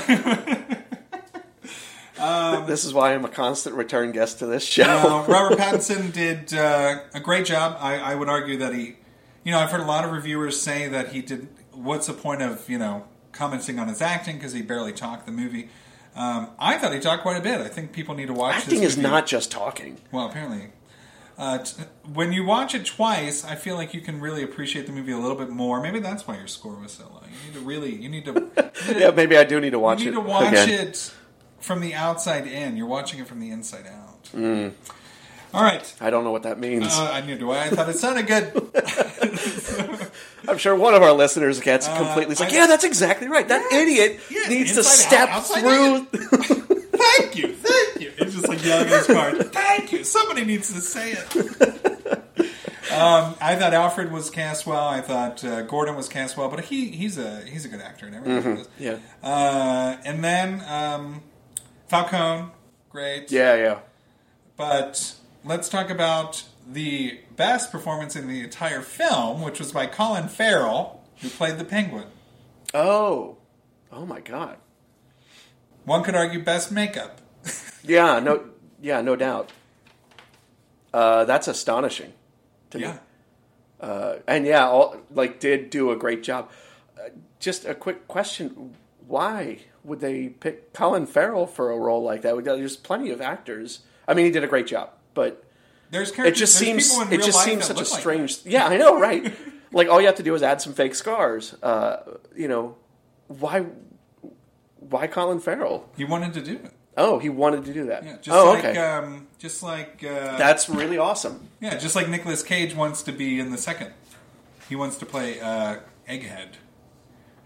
[laughs] um, this is why I'm a constant return guest to this show. uh, [laughs] Robert Pattinson did uh, a great job. I, I would argue that he, you know, I've heard a lot of reviewers say that he did. What's the point of you know commenting on his acting because he barely talked the movie? Um, I thought he talked quite a bit. I think people need to watch. Acting is movie. not just talking. Well, apparently. Uh, t- when you watch it twice, I feel like you can really appreciate the movie a little bit more. Maybe that's why your score was so low. You need to really, you need to, [laughs] you need to- Yeah, maybe I do need to watch it. you need it to watch again. it from the outside in. You're watching it from the inside out. Mm. All right. I don't know what that means. Uh, I knew. I thought it sounded good. [laughs] I'm sure one of our listeners gets Uh, completely. It's like, I- yeah, that's exactly right. That idiot needs to step out, through. [laughs] Thank you, thank you. It's just like yelling at his card. Thank you. Somebody needs to say it. Um, I thought Alfred was cast well. I thought uh, Gordon was cast well, but he he's a he's a good actor and everything. Mhm, Yeah. Uh, and then um, Falcone, great. Yeah, yeah. But let's talk about the best performance in the entire film, which was by Colin Farrell, who played the Penguin. Oh, oh my God. One could argue best makeup. [laughs] Yeah, no, yeah, no doubt. Uh, that's astonishing to Yeah. me. Uh, and yeah, all, like did do a great job. Uh, just a quick question: Why would they pick Colin Farrell for a role like that? There's plenty of actors. I mean, he did a great job, but There's it just seems it just seems such a look like strange. yeah, I know, right? [laughs] like all you have to do is add some fake scars. Uh, you know, why? Why Colin Farrell? He wanted to do it. Oh, he wanted to do that. Yeah, just oh, like okay. um, just like uh, That's really awesome. Yeah, just like Nicolas Cage wants to be in the second. He wants to play uh, Egghead,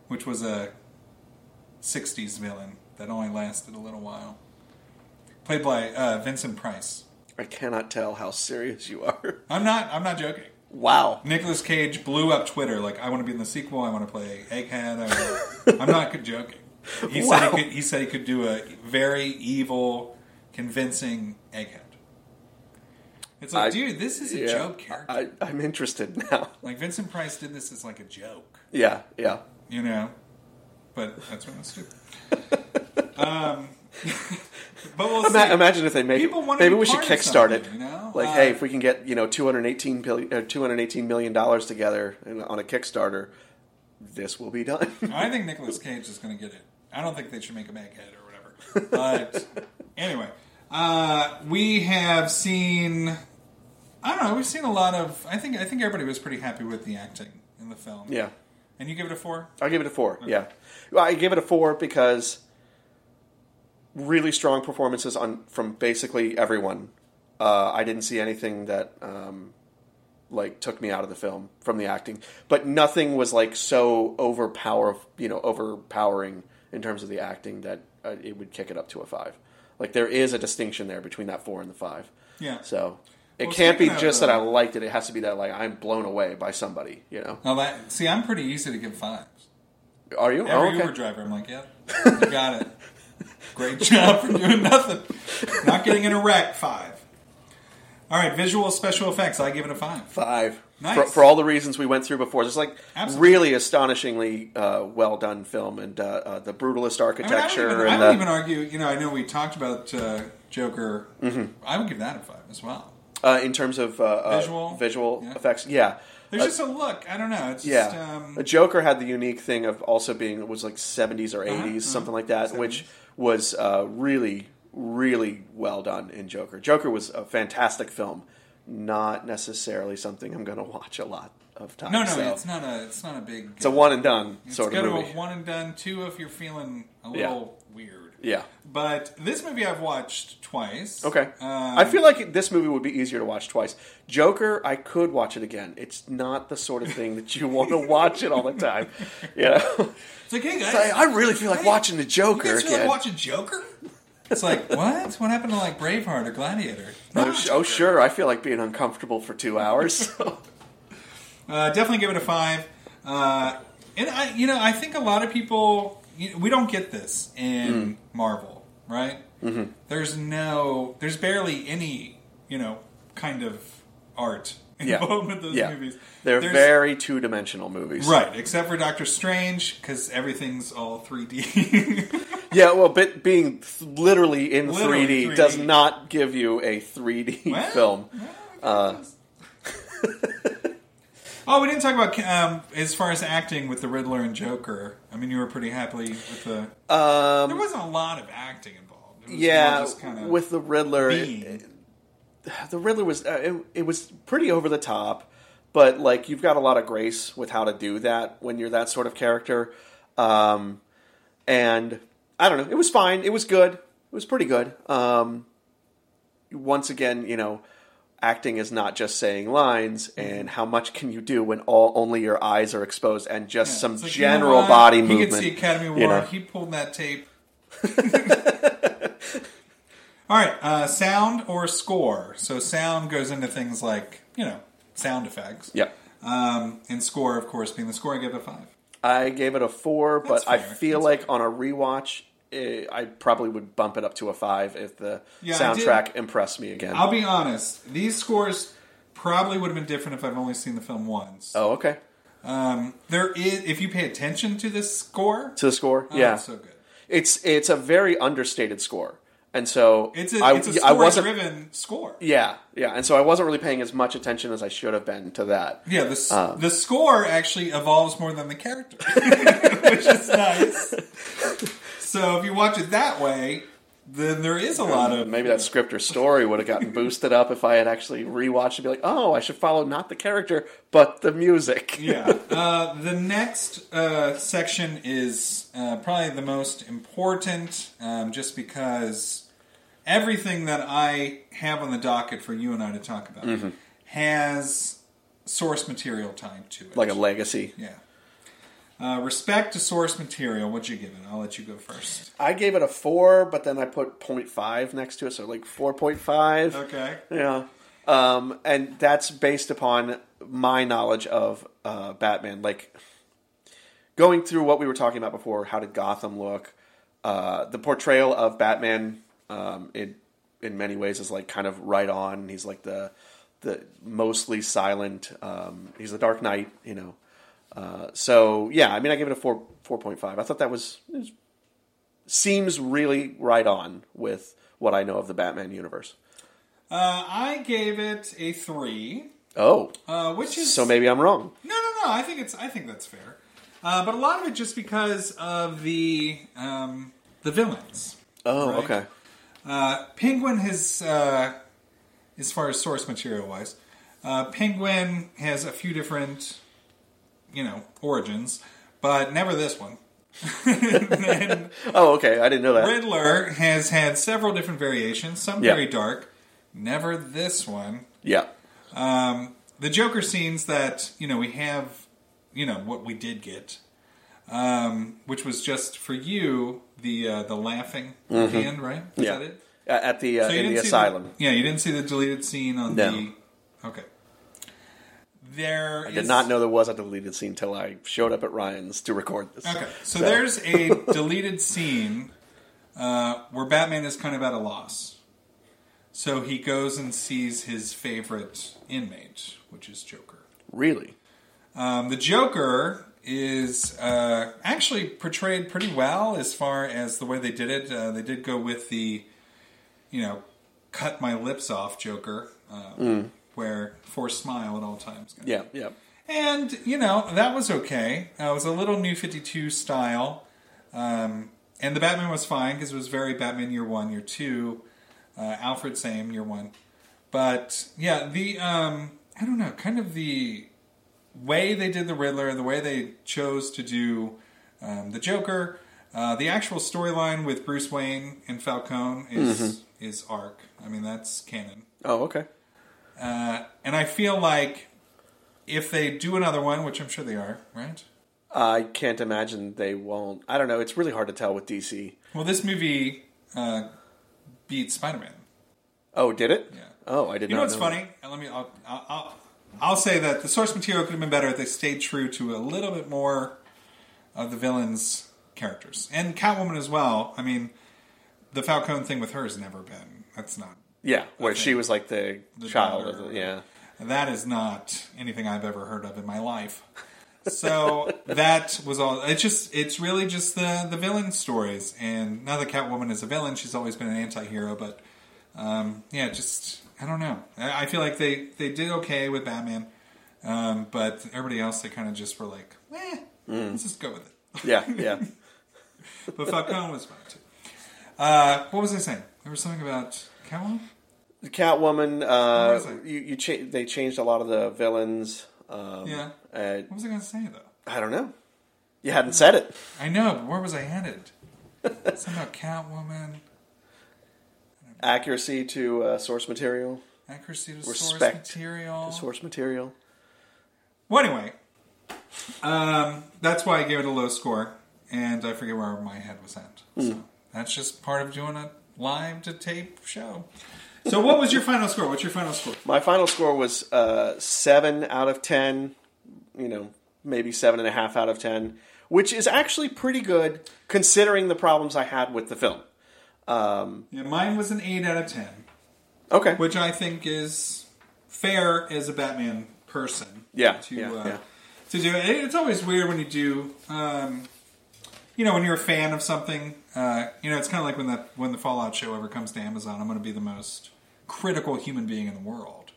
which was a '60s villain that only lasted a little while. Played by uh, Vincent Price. I cannot tell how serious you are. [laughs] I'm not. I'm not joking. Wow. Nicolas Cage blew up Twitter like, "I want to be in the sequel. I want to play Egghead." I [laughs] I'm not joking. He Wow. said he could, he said he could do a very evil, convincing Egghead. It's like, I- dude, this is a yeah, joke character. I, I'm interested [laughs] now. Like Vincent Price did this as like a joke, Yeah, yeah. you know. But that's what it's stupid. [laughs] um, [laughs] but we'll Ima- see. imagine if they make People it. Maybe we should kickstart it. you know? Like, Uh, hey, if we can get you know 218 billion, uh, 218 million dollars together on a Kickstarter, this will be done. I think Nicolas Cage is going to get it. I don't think they should make him Egghead or whatever. But [laughs] anyway, uh, we have seen. I don't know. We've seen a lot of. I think. I think everybody was pretty happy with the acting in the film. yeah, And you give it a four. I'll give it a four. Yeah, well, I give it a four because really strong performances on from basically everyone. Uh, I didn't see anything that um, like took me out of the film from the acting, but nothing was like so overpower, you know, overpowering in terms of the acting that uh, it would kick it up to a five. Like there is a distinction there between that four and the five. Yeah. So it Well, can't be of, just that uh, I liked it. It has to be that like I'm blown away by somebody. You know. Now that see, I'm pretty easy to give fives. Are you? Every Oh, okay. Uber driver, I'm like, yeah, you got it. Great job for doing nothing. Not getting in a wreck. Five. All right, visual special effects. I give it a five. Five. Nice. For, for all the reasons we went through before. It's like Absolutely. really astonishingly uh, well done film and uh, uh, the brutalist I, mean, I architecture would even, I the, even argue. You know, I know we talked about uh, Joker. Mhm. I would give that a five as well. uh, in terms of uh, Visual? visual Yeah. effects. Yeah. There's just a look. I don't know. It's yeah. just um, a Joker had the unique thing of also being it was like 70s or 80s, Uh-huh, uh-huh. something like that, which was uh, really really well done in Joker. Joker was a fantastic film, not necessarily something I'm going to watch a lot of times. no, no. so. It's not a. It's not a big. It's a one and done sort of to movie. a one and done. Two if you're feeling a Yeah. little weird. Yeah. But this movie I've watched twice. Okay. Um, I feel like this movie would be easier to watch twice. Joker, I could watch it again. It's not the sort of [laughs] thing that you want to watch it all the time. You [laughs] know? It's like, hey guys, It's like, I really feel like watching the Joker you guys feel again. like watching Joker? It's like what? What happened to like Braveheart or Gladiator? oh, sh- oh, sure. I feel like being uncomfortable for two hours. [laughs] Uh, definitely give it a five. Uh, and I, you know, I think a lot of people you we don't get this in Marvel, right? Mhm. There's no, there's barely any, you know, kind of art [laughs] yeah. those yeah. movies. They're There's- very two dimensional movies. right, except for Doctor Strange because everything's all 3D. [laughs] Yeah, well, but being literally in Literally 3D, 3D. does not give you a 3D Well, film. Uh, [laughs] oh, we didn't talk about um, as far as acting with the Riddler and Joker. I mean, you were pretty happy with the. Um, there wasn't a lot of acting involved. It was yeah, just kind of with the Riddler, it- the Riddler was uh, it, it was pretty over the top, but like you've got a lot of grace with how to do that when you're that sort of character. Um, and I don't know, it was fine. It was good. It was pretty good. Um, once again, you know, acting is not just saying lines, and how much can you do when all only your eyes are exposed and just some It's like, you know general body he movement. gets the Academy Award. you know. He pulled that tape. [laughs] All right, uh, sound or score. So sound goes into things like you know sound effects. Yeah. Um, and score, of course, being the score, I gave it a five. I gave it a four, but That's I fair. feel like on a rewatch, eh, I probably would bump it up to a five if the Yeah, soundtrack impressed me again. I'll be honest; these scores probably would have been different if I've only seen the film once. oh, okay. Um, there is, if you pay attention to this score, To the score, Oh, yeah, it's so good. It's it's a very understated score, and so It's a I, it's a I wasn't story-driven score. Yeah, yeah, and so I wasn't really paying as much attention as I should have been to that. Yeah, the Um, the score actually evolves more than the character, [laughs] which is nice. [laughs] So if you watch it that way, then there is a lot of maybe that script or story would have gotten [laughs] boosted up if I had actually rewatched and be like, oh, I should follow not the character but the music. [laughs] yeah. Uh, the next uh, section is uh, probably the most important, um, just because everything that I have on the docket for you and I to talk about Mhm. has source material tied to it. like a legacy. Yeah. Uh, respect to source material. What'd you give it? I'll let you go first. I gave it a four, but then I put 0.5 next to it, so like 4.5. Okay. Yeah. Um, and that's based upon my knowledge of uh, Batman. Like, going through what we were talking about before, how did Gotham look? Uh, the portrayal of Batman um, in, in many ways is like kind of right on. He's like the the mostly silent. Um, he's the Dark Knight, you know. Uh, so yeah, I mean, I give it a four four point five. I thought that was, was seems really right on with what I know of the Batman universe. Uh, I gave it a three. Oh, Uh, which is so maybe I'm wrong. No, no, no. I think it's. I think that's fair. Uh, but a lot of it just because of the um, the villains. Oh, right? okay. Uh, Penguin has, uh, as far as source material wise, uh, Penguin has a few different, you know, origins, but never this one. [laughs] Oh, okay. I didn't know that. Riddler has had several different variations, some Yeah. very dark. Never this one. Yeah. Um, the Joker scenes that you know we have, you know what we did get, um, which was just for you the uh, the laughing at the Mhm. end, right? Is yeah. that it? Uh, At the uh, So in the asylum. yeah, you didn't see the deleted scene on No. the. Okay. There I did is- not know there was a deleted scene until I showed up at Ryan's to record this. Okay, so, there's a [laughs] deleted scene uh, where Batman is kind of at a loss. So he goes and sees his favorite inmate, which is Joker. Really? Um, the Joker is uh, actually portrayed pretty well as far as the way they did it. Uh, they did go with the, you know, cut my lips off Joker, uh, Mm. Where forced smile at all times. Yeah, yeah. And, you know, that was okay. Uh, it was a little New 52 style. Um, and the Batman was fine because it was very Batman year one, year two. Uh, Alfred, same, year one. But, yeah, the, um, I don't know, kind of the way they did the Riddler, the way they chose to do um, the Joker, uh, the actual storyline with Bruce Wayne and Falcone is, Mhm. is arc. I mean, that's canon. Oh, okay. Uh, and I feel like if they do another one, which I'm sure they are, right? I can't imagine they won't. I don't know. It's really hard to tell with DC. Well, this movie uh, beat Spider-Man. Oh, did it? Yeah. Oh, I did You know what's know funny? Uh, Let me. I'll, I'll, I'll, I'll say that the source material could have been better if they stayed true to a little bit more of the villains' characters and Catwoman as well. I mean, the Falcone thing with her has never been. That's not. Yeah, where she was like the, The child daughter. of the, yeah. That is not anything I've ever heard of in my life. So [laughs] that was all. It's just, it's really just the the villain stories. And now that Catwoman is a villain, she's always been an anti-hero. But um, yeah, just I don't know. I I feel like they they did okay with Batman, um, but everybody else they kind of just were like, eh, Mm. let's just go with it. [laughs] Yeah, yeah. [laughs] but Falcone was fine too. Uh, what was I saying? There was something about Catwoman. The Catwoman. Uh, you, you cha- they changed a lot of the villains. Um, Yeah. uh, What was I going to say though? I don't know. You hadn't said it. I know, but where was I headed? [laughs] Something about Catwoman, Accuracy to uh, source material. accuracy to Respect source material. to source material. Well, anyway, um, that's why I gave it a low score, and I forget where my head was at. So that's just part of doing a live to tape show. So, what was your final score? What's your final score? My final score was uh, seven out of ten. You know, maybe seven and a half out of ten, which is actually pretty good considering the problems I had with the film. Um, Yeah, mine was an eight out of ten. Okay, which I think is fair as a Batman person. Yeah, to yeah, uh, yeah. to do it. It's always weird when you do. Um, you know, when you're a fan of something, uh, you know, it's kind of like when that when the Fallout show ever comes to Amazon, I'm going to be the most critical human being in the world.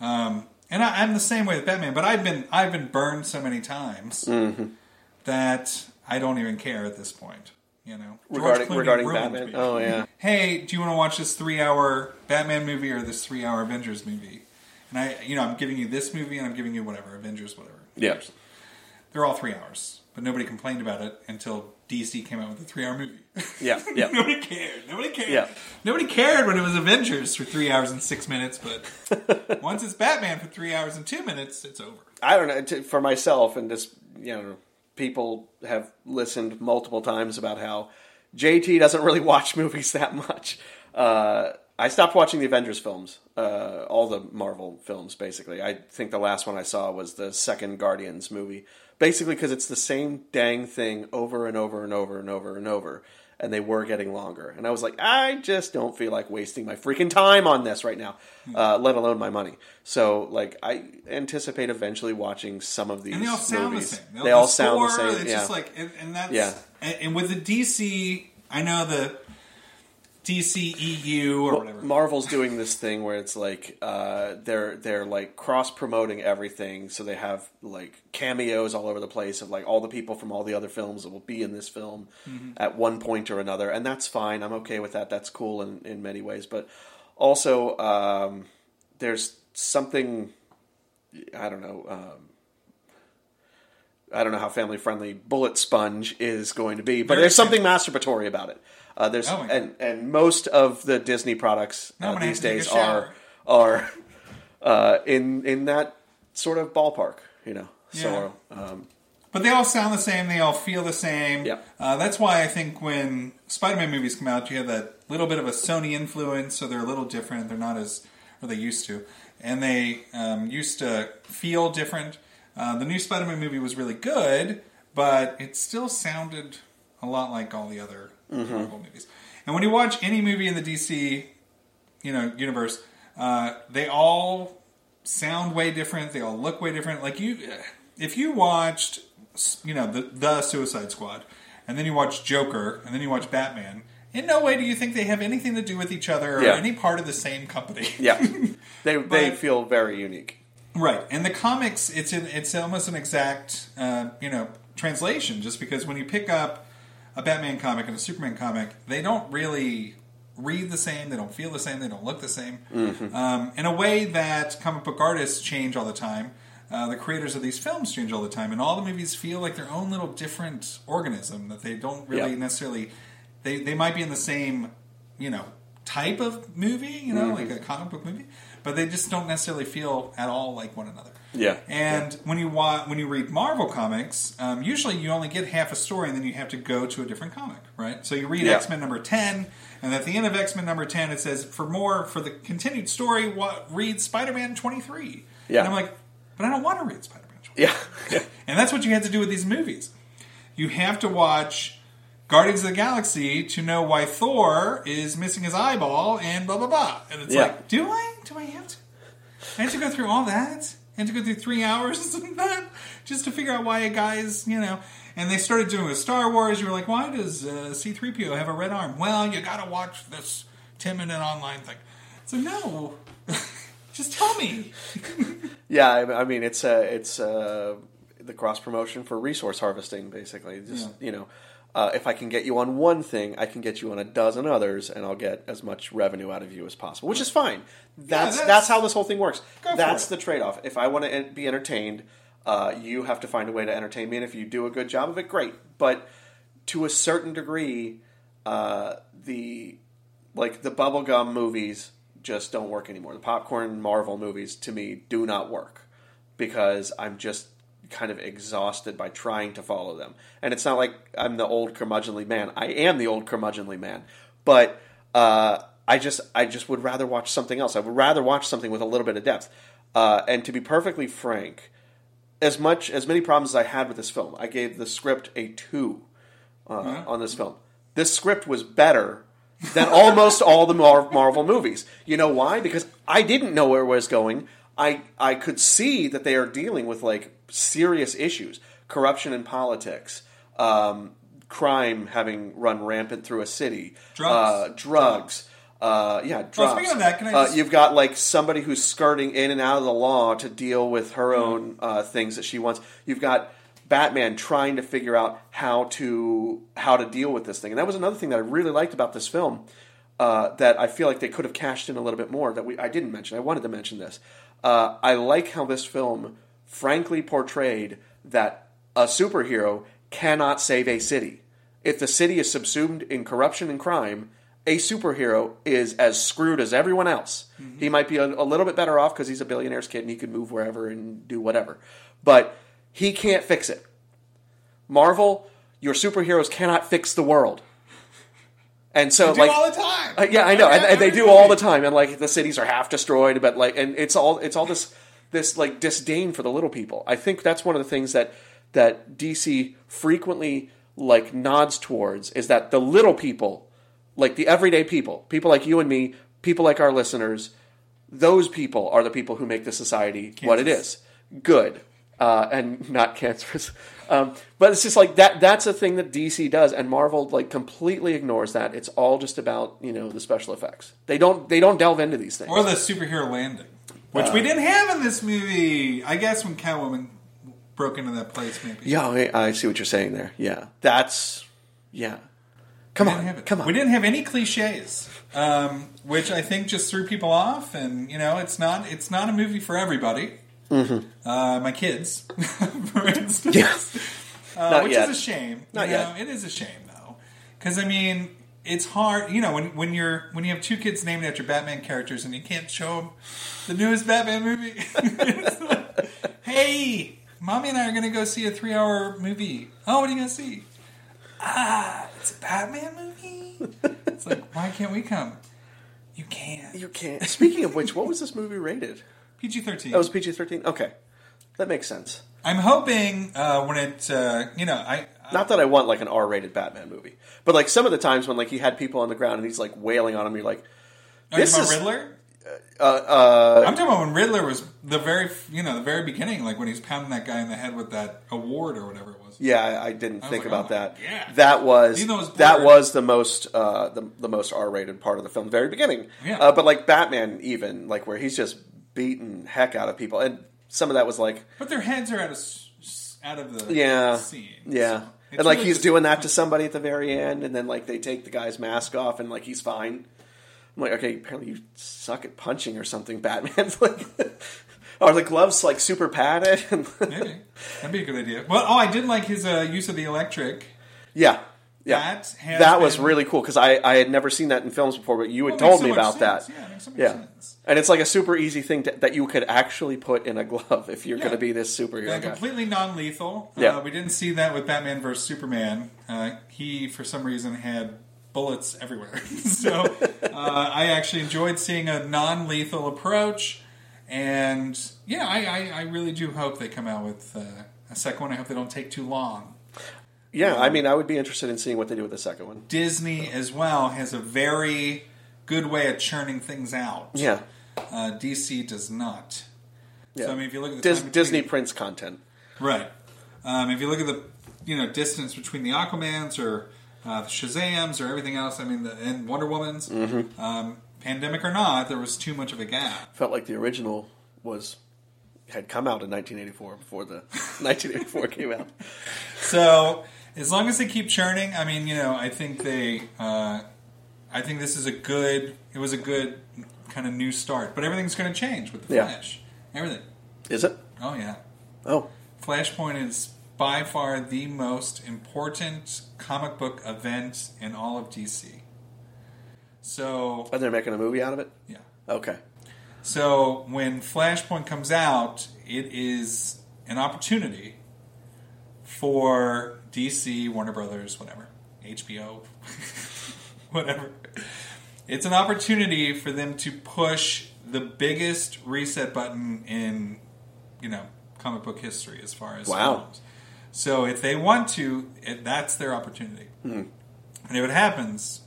Um, and I, I'm the same way with Batman, but I've been I've been burned so many times Mhm. that I don't even care at this point. You know, Regarding- regarding Batman? me. Oh, yeah. Hey, do you want to watch this three-hour Batman movie or this three-hour Avengers movie? And I, you know, I'm giving you this movie and I'm giving you whatever Avengers, whatever. Yeah. They're all three hours, but nobody complained about it until DC came out with a three-hour movie. Yeah, [laughs] yeah. nobody cared. Nobody cared. Yeah. Nobody cared when it was Avengers for three hours and six minutes, but [laughs] once it's Batman for three hours and two minutes, it's over. I don't know. To, for myself, and just you know, people have listened multiple times about how JT doesn't really watch [laughs] movies that much. Uh, I stopped watching the Avengers films, uh, all the Marvel films, basically. I think the last one I saw was the second Guardians movie, basically because it's the same dang thing over and over and over and over and over. And they were getting longer. And I was like, I just don't feel like wasting my freaking time on this right now, uh, let alone my money. So, like, I anticipate eventually watching some of these and they all sound movies. the same. They The all sound the same. It's yeah. just like, and, and that's Yeah. And, and with the DC, I know the DC EU or whatever. Marvel's doing this thing where it's like uh, they're they're like cross promoting everything, so they have like cameos all over the place of like all the people from all the other films that will be in this film Mhm. at one point or another, and that's fine. I'm okay with that. That's cool in in many ways, but also um, there's something I don't know. Um, I don't know how family friendly Bullet Sponge is going to be, but there's something masturbatory about it. Uh, there's Oh and and most of the Disney products uh, these have to take a days are are uh, in in that sort of ballpark, you know. So um, But they all sound the same. They all feel the same. Yeah. Uh, that's why I think when Spider-Man movies come out, you have that little bit of a Sony influence, so they're a little different. They're not as, or they used to, and they um, used to feel different. Uh, the new Spider-Man movie was really good, but it still sounded a lot like all the other Mhm. Marvel movies. And when you watch any movie in the DC, you know, universe, uh, they all sound way different. They all look way different. Like you, if you watched, you know, the the Suicide Squad, and then you watch Joker, and then you watch Batman. In no way do you think they have anything to do with each other or Yeah. any part of the same company. yeah, [laughs] they they feel very unique. Right, and the comics, it's an, it's almost an exact, uh, you know, translation. Just because when you pick up a Batman comic and a Superman comic, they don't really read the same, they don't feel the same, they don't look the same. Mhm. Um, in a way that comic book artists change all the time, uh, the creators of these films change all the time, and all the movies feel like their own little different organism that they don't really Yeah. necessarily. They they might be in the same, you know, type of movie, you know, Mhm. like a comic book movie, but they just don't necessarily feel at all like one another. Yeah. And when you wa- when you read Marvel comics, um, usually you only get half a story, and then you have to go to a different comic, right? So you read Yeah. X Men number ten, and at the end of X Men number ten, it says for more for the continued story, what read Spider Man twenty three. Yeah. And I'm like, but I don't want to read Spider Man. Yeah. [laughs] And that's what you have to do with these movies. You have to watch Guardians of the Galaxy to know why Thor is missing his eyeball and blah blah blah. And it's Yeah. like, do I? Do I have to? I have to go through all that? To go through three hours of [laughs] that just to figure out why a guy's, you know. And they started doing with Star Wars. You were like, why does uh, C3PO have a red arm? Well, you got to watch this 10 minute online thing. So, no. [laughs] just tell me. [laughs] Yeah, I, mean it's uh, it's uh, the cross promotion for resource harvesting, basically. Just you know, Uh, if I can get you on one thing, I can get you on a dozen others, and I'll get as much revenue out of you as possible, which is fine. That's that's- that's, how this whole thing works. That's the trade off. If I want to be entertained, uh, you have to find a way to entertain me, and if you do a good job of it, great. But to a certain degree, uh, the like the bubblegum movies just don't work anymore. The popcorn Marvel movies to me do not work because I'm just kind of exhausted by trying to follow them. And it's not like I'm the old curmudgeonly man. I am the old curmudgeonly man, but uh, I just I just would rather watch something else. I would rather watch something with a little bit of depth. Uh, and to be perfectly frank, as much as many problems as I had with this film, I gave the script a two uh, Yeah. on this film. This script was better than almost all the Mar- Marvel movies. You know why? Because I didn't know where it was going. I I could see that they are dealing with like serious issues, corruption in politics, um, crime having run rampant through a city, Drugs. uh, drugs. Uh, yeah, drugs. Well, speaking of that, can I Uh, just- you've got like somebody who's skirting in and out of the law to deal with her own uh, things that she wants. You've got Batman trying to figure out how to how to deal with this thing, and that was another thing that I really liked about this film. Uh, that I feel like they could have cashed in a little bit more. That we I didn't mention. I wanted to mention this. Uh, I like how this film frankly portrayed that a superhero cannot save a city. If the city is subsumed in corruption and crime, a superhero is as screwed as everyone else. He might be a, a little bit better off because he's a billionaire's kid and he can move wherever and do whatever. But he can't fix it. Marvel, your superheroes cannot fix the world. And so, They do like, all the time. uh, yeah, I know, and, and they do all the time, and like the cities are half destroyed, but like, and it's all it's all this this like disdain for the little people. I think that's one of the things that that DC frequently like nods towards is that the little people, like the everyday people, people like you and me, people like our listeners, those people are the people who make the society what it is, good, uh, and not cancerous. Um, but it's just like that. That's a thing that DC does, and Marvel like completely ignores that. It's all just about you know the special effects. They don't they don't delve into these things. Or the superhero landing, which Uh, we didn't have in this movie. I guess when Catwoman broke into that place, maybe. Yeah, I, I see what you're saying there. Yeah, that's yeah. Come We on, didn't have it. come on. We didn't have any cliches, um, which I think just threw people off. And you know, it's not it's not a movie for everybody. Mhm. Uh, my kids, [laughs] for instance, Yeah. uh, which yet. is a shame. Not you yet. know? It is a shame though, because I mean, it's hard. You know, when when you're when you have two kids named after Batman characters and you can't show them the newest Batman movie. [laughs] Like, hey, mommy and I are going to go see a three-hour movie. Oh, what are you going to see? Ah, it's a Batman movie. It's like, why can't we come? You can't. You can't. Speaking of which, what was this movie rated? PG thirteen. That was PG thirteen. Okay, that makes sense. I'm hoping uh, when it, uh, you know, I Not that I want like an R-rated Batman movie, but like some of the times when like he had people on the ground and he's like wailing on him, you're like, Are you this is about Riddler. Uh, uh, I'm talking about when Riddler was the very, you know, the very beginning, like when he's pounding that guy in the head with that award or whatever it was. Yeah, I, I didn't I think like, about oh that. Yeah. That was Even though it was that was the most uh, the the most R rated part of the film, the very beginning. Yeah. Uh, but like Batman, even like where he's just beating heck out of people, and some of that was like, But their heads are out of out of the yeah, scene. yeah, It's and like really he's doing that to [laughs] somebody at the very end, and then like they take the guy's mask off, and like he's fine. I'm like, okay, apparently you suck at punching or something, Batman. [laughs] like, [laughs] are the gloves like super padded? Maybe that'd be a good idea. Well, oh, I did like his uh, use of the electric. Yeah. Yeah. That has That was been- really cool because I, I had never seen that in films before, but you had Well, told so me about sense. that. Yeah, so yeah. sense. And it's like a super easy thing to, that you could actually put in a glove if you're Yeah. going to be this superhero Yeah, completely non-lethal. Yeah. Uh, we didn't see that with Batman vs Superman. Uh, he, for some reason, had bullets everywhere. [laughs] so [laughs] uh, I actually enjoyed seeing a non-lethal approach. And yeah, I, I, I really do hope they come out with uh, a second one. I hope they don't take too long. Yeah, I mean, I would be interested in seeing what they do with the second one. Disney as well has a very good way of churning things out. Yeah. Uh, DC does not. Yeah. So I mean, if you look at the Dis- between- Disney prints content. Right. Um, if you look at the you know distance between the Aquamans or uh, the Shazams or everything else, I mean, the, and Wonder Woman's, Mhm. um, pandemic or not, there was too much of a gap. Felt like the original was had come out in 1984 before the [laughs] 1984 came out. So as long as they keep churning, I mean, you know, I think they, uh, I think this is a good. It was a good kind of new start, but everything's going to change with the Yeah. Flash. Everything. Is it? Oh yeah. Oh. Flashpoint is by far the most important comic book event in all of DC. So And they're making a movie out of it? Yeah. Okay. So when Flashpoint comes out, it is an opportunity for DC, Warner Brothers, whatever, HBO, [laughs] whatever. It's an opportunity for them to push the biggest reset button in, you know, comic book history as far as Wow. films. So if they want to, it, that's their opportunity. Hmm. And if it happens,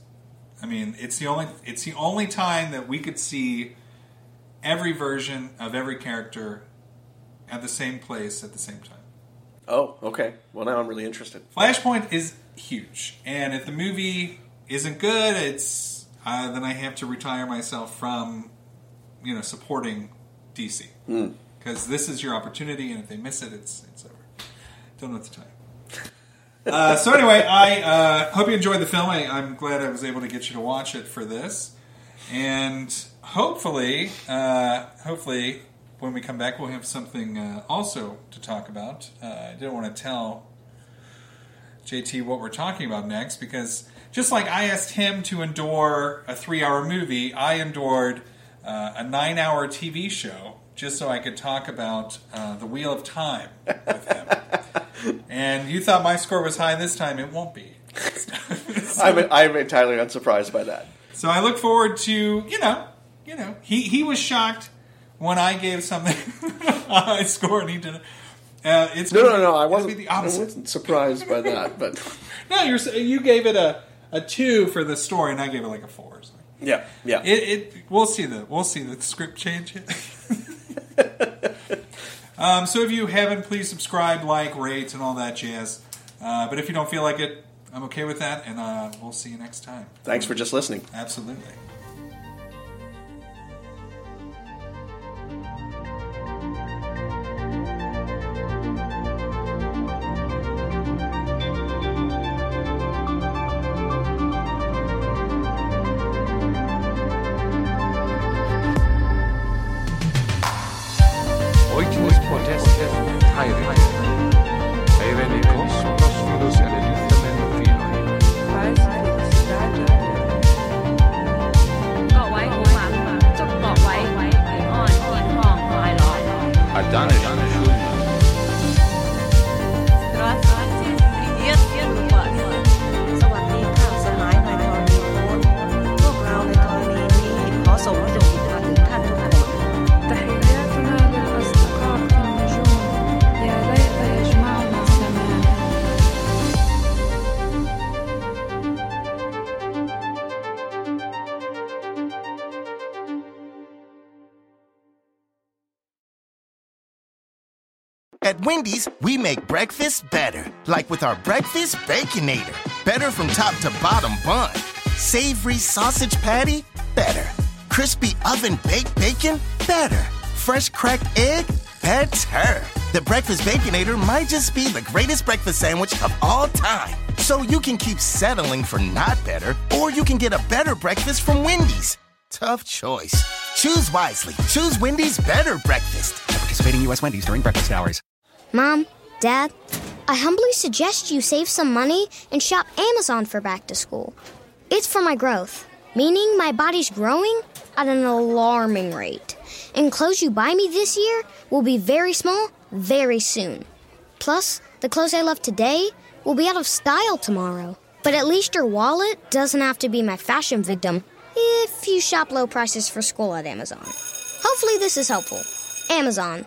I mean, it's the only it's the only time that we could see every version of every character at the same place at the same time. Oh, okay. Well, now I'm really interested. Flashpoint is huge, and if the movie isn't good, it's uh, then I have to retire myself from you know supporting DC Hmm. because this is your opportunity, and if they miss it, it's it's over. Don't know what to tell you. [laughs] Uh, so anyway, I uh, hope you enjoyed the film. I, I'm glad I was able to get you to watch it for this, and hopefully, uh, hopefully, when we come back, we'll have something uh, also to talk about. Uh, I didn't want to tell JT what we're talking about next because just like I asked him to endure a three-hour movie, I endured uh, a nine-hour TV show just so I could talk about uh, the Wheel of Time with him. [laughs] and you thought my score was high this time; it won't be. [laughs] I'm, I'm entirely unsurprised by that. So I look forward to you know, you know, he he was shocked when I gave something [laughs] a high score and he didn't. Uh, it's No, no, no. I wasn't, the I opposite. wasn't surprised by that, but [laughs] No, you're you gave it a a two for the story, and I gave it like a four. So. yeah, yeah. It, it we'll see the we'll see the script change. [laughs] um, so if you haven't, please subscribe, like, rate, and all that jazz. Uh, but if you don't feel like it, I'm okay with that, and uh, we'll see you next time. Thanks for just listening. Absolutely. Wendy's, we make breakfast better. Like with our Breakfast Baconator. Better from top to bottom bun. Savory sausage patty? Better. Crispy oven baked bacon? Better. Fresh cracked egg? Better. The Breakfast Baconator might just be the greatest breakfast sandwich of all time. So you can keep settling for not better, or you can get a better breakfast from Wendy's. Tough choice. Choose wisely. Choose Wendy's better breakfast. At participating U.S. Wendy's during breakfast hours. Mom, Dad, I humbly suggest you save some money and shop Amazon for back to school. It's for my growth, meaning my body's growing at an alarming rate. And clothes you buy me this year will be very small very soon. Plus, the clothes I love today will be out of style tomorrow. But at least your wallet doesn't have to be my fashion victim if you shop low prices for school at Amazon. Hopefully, this is helpful. Amazon.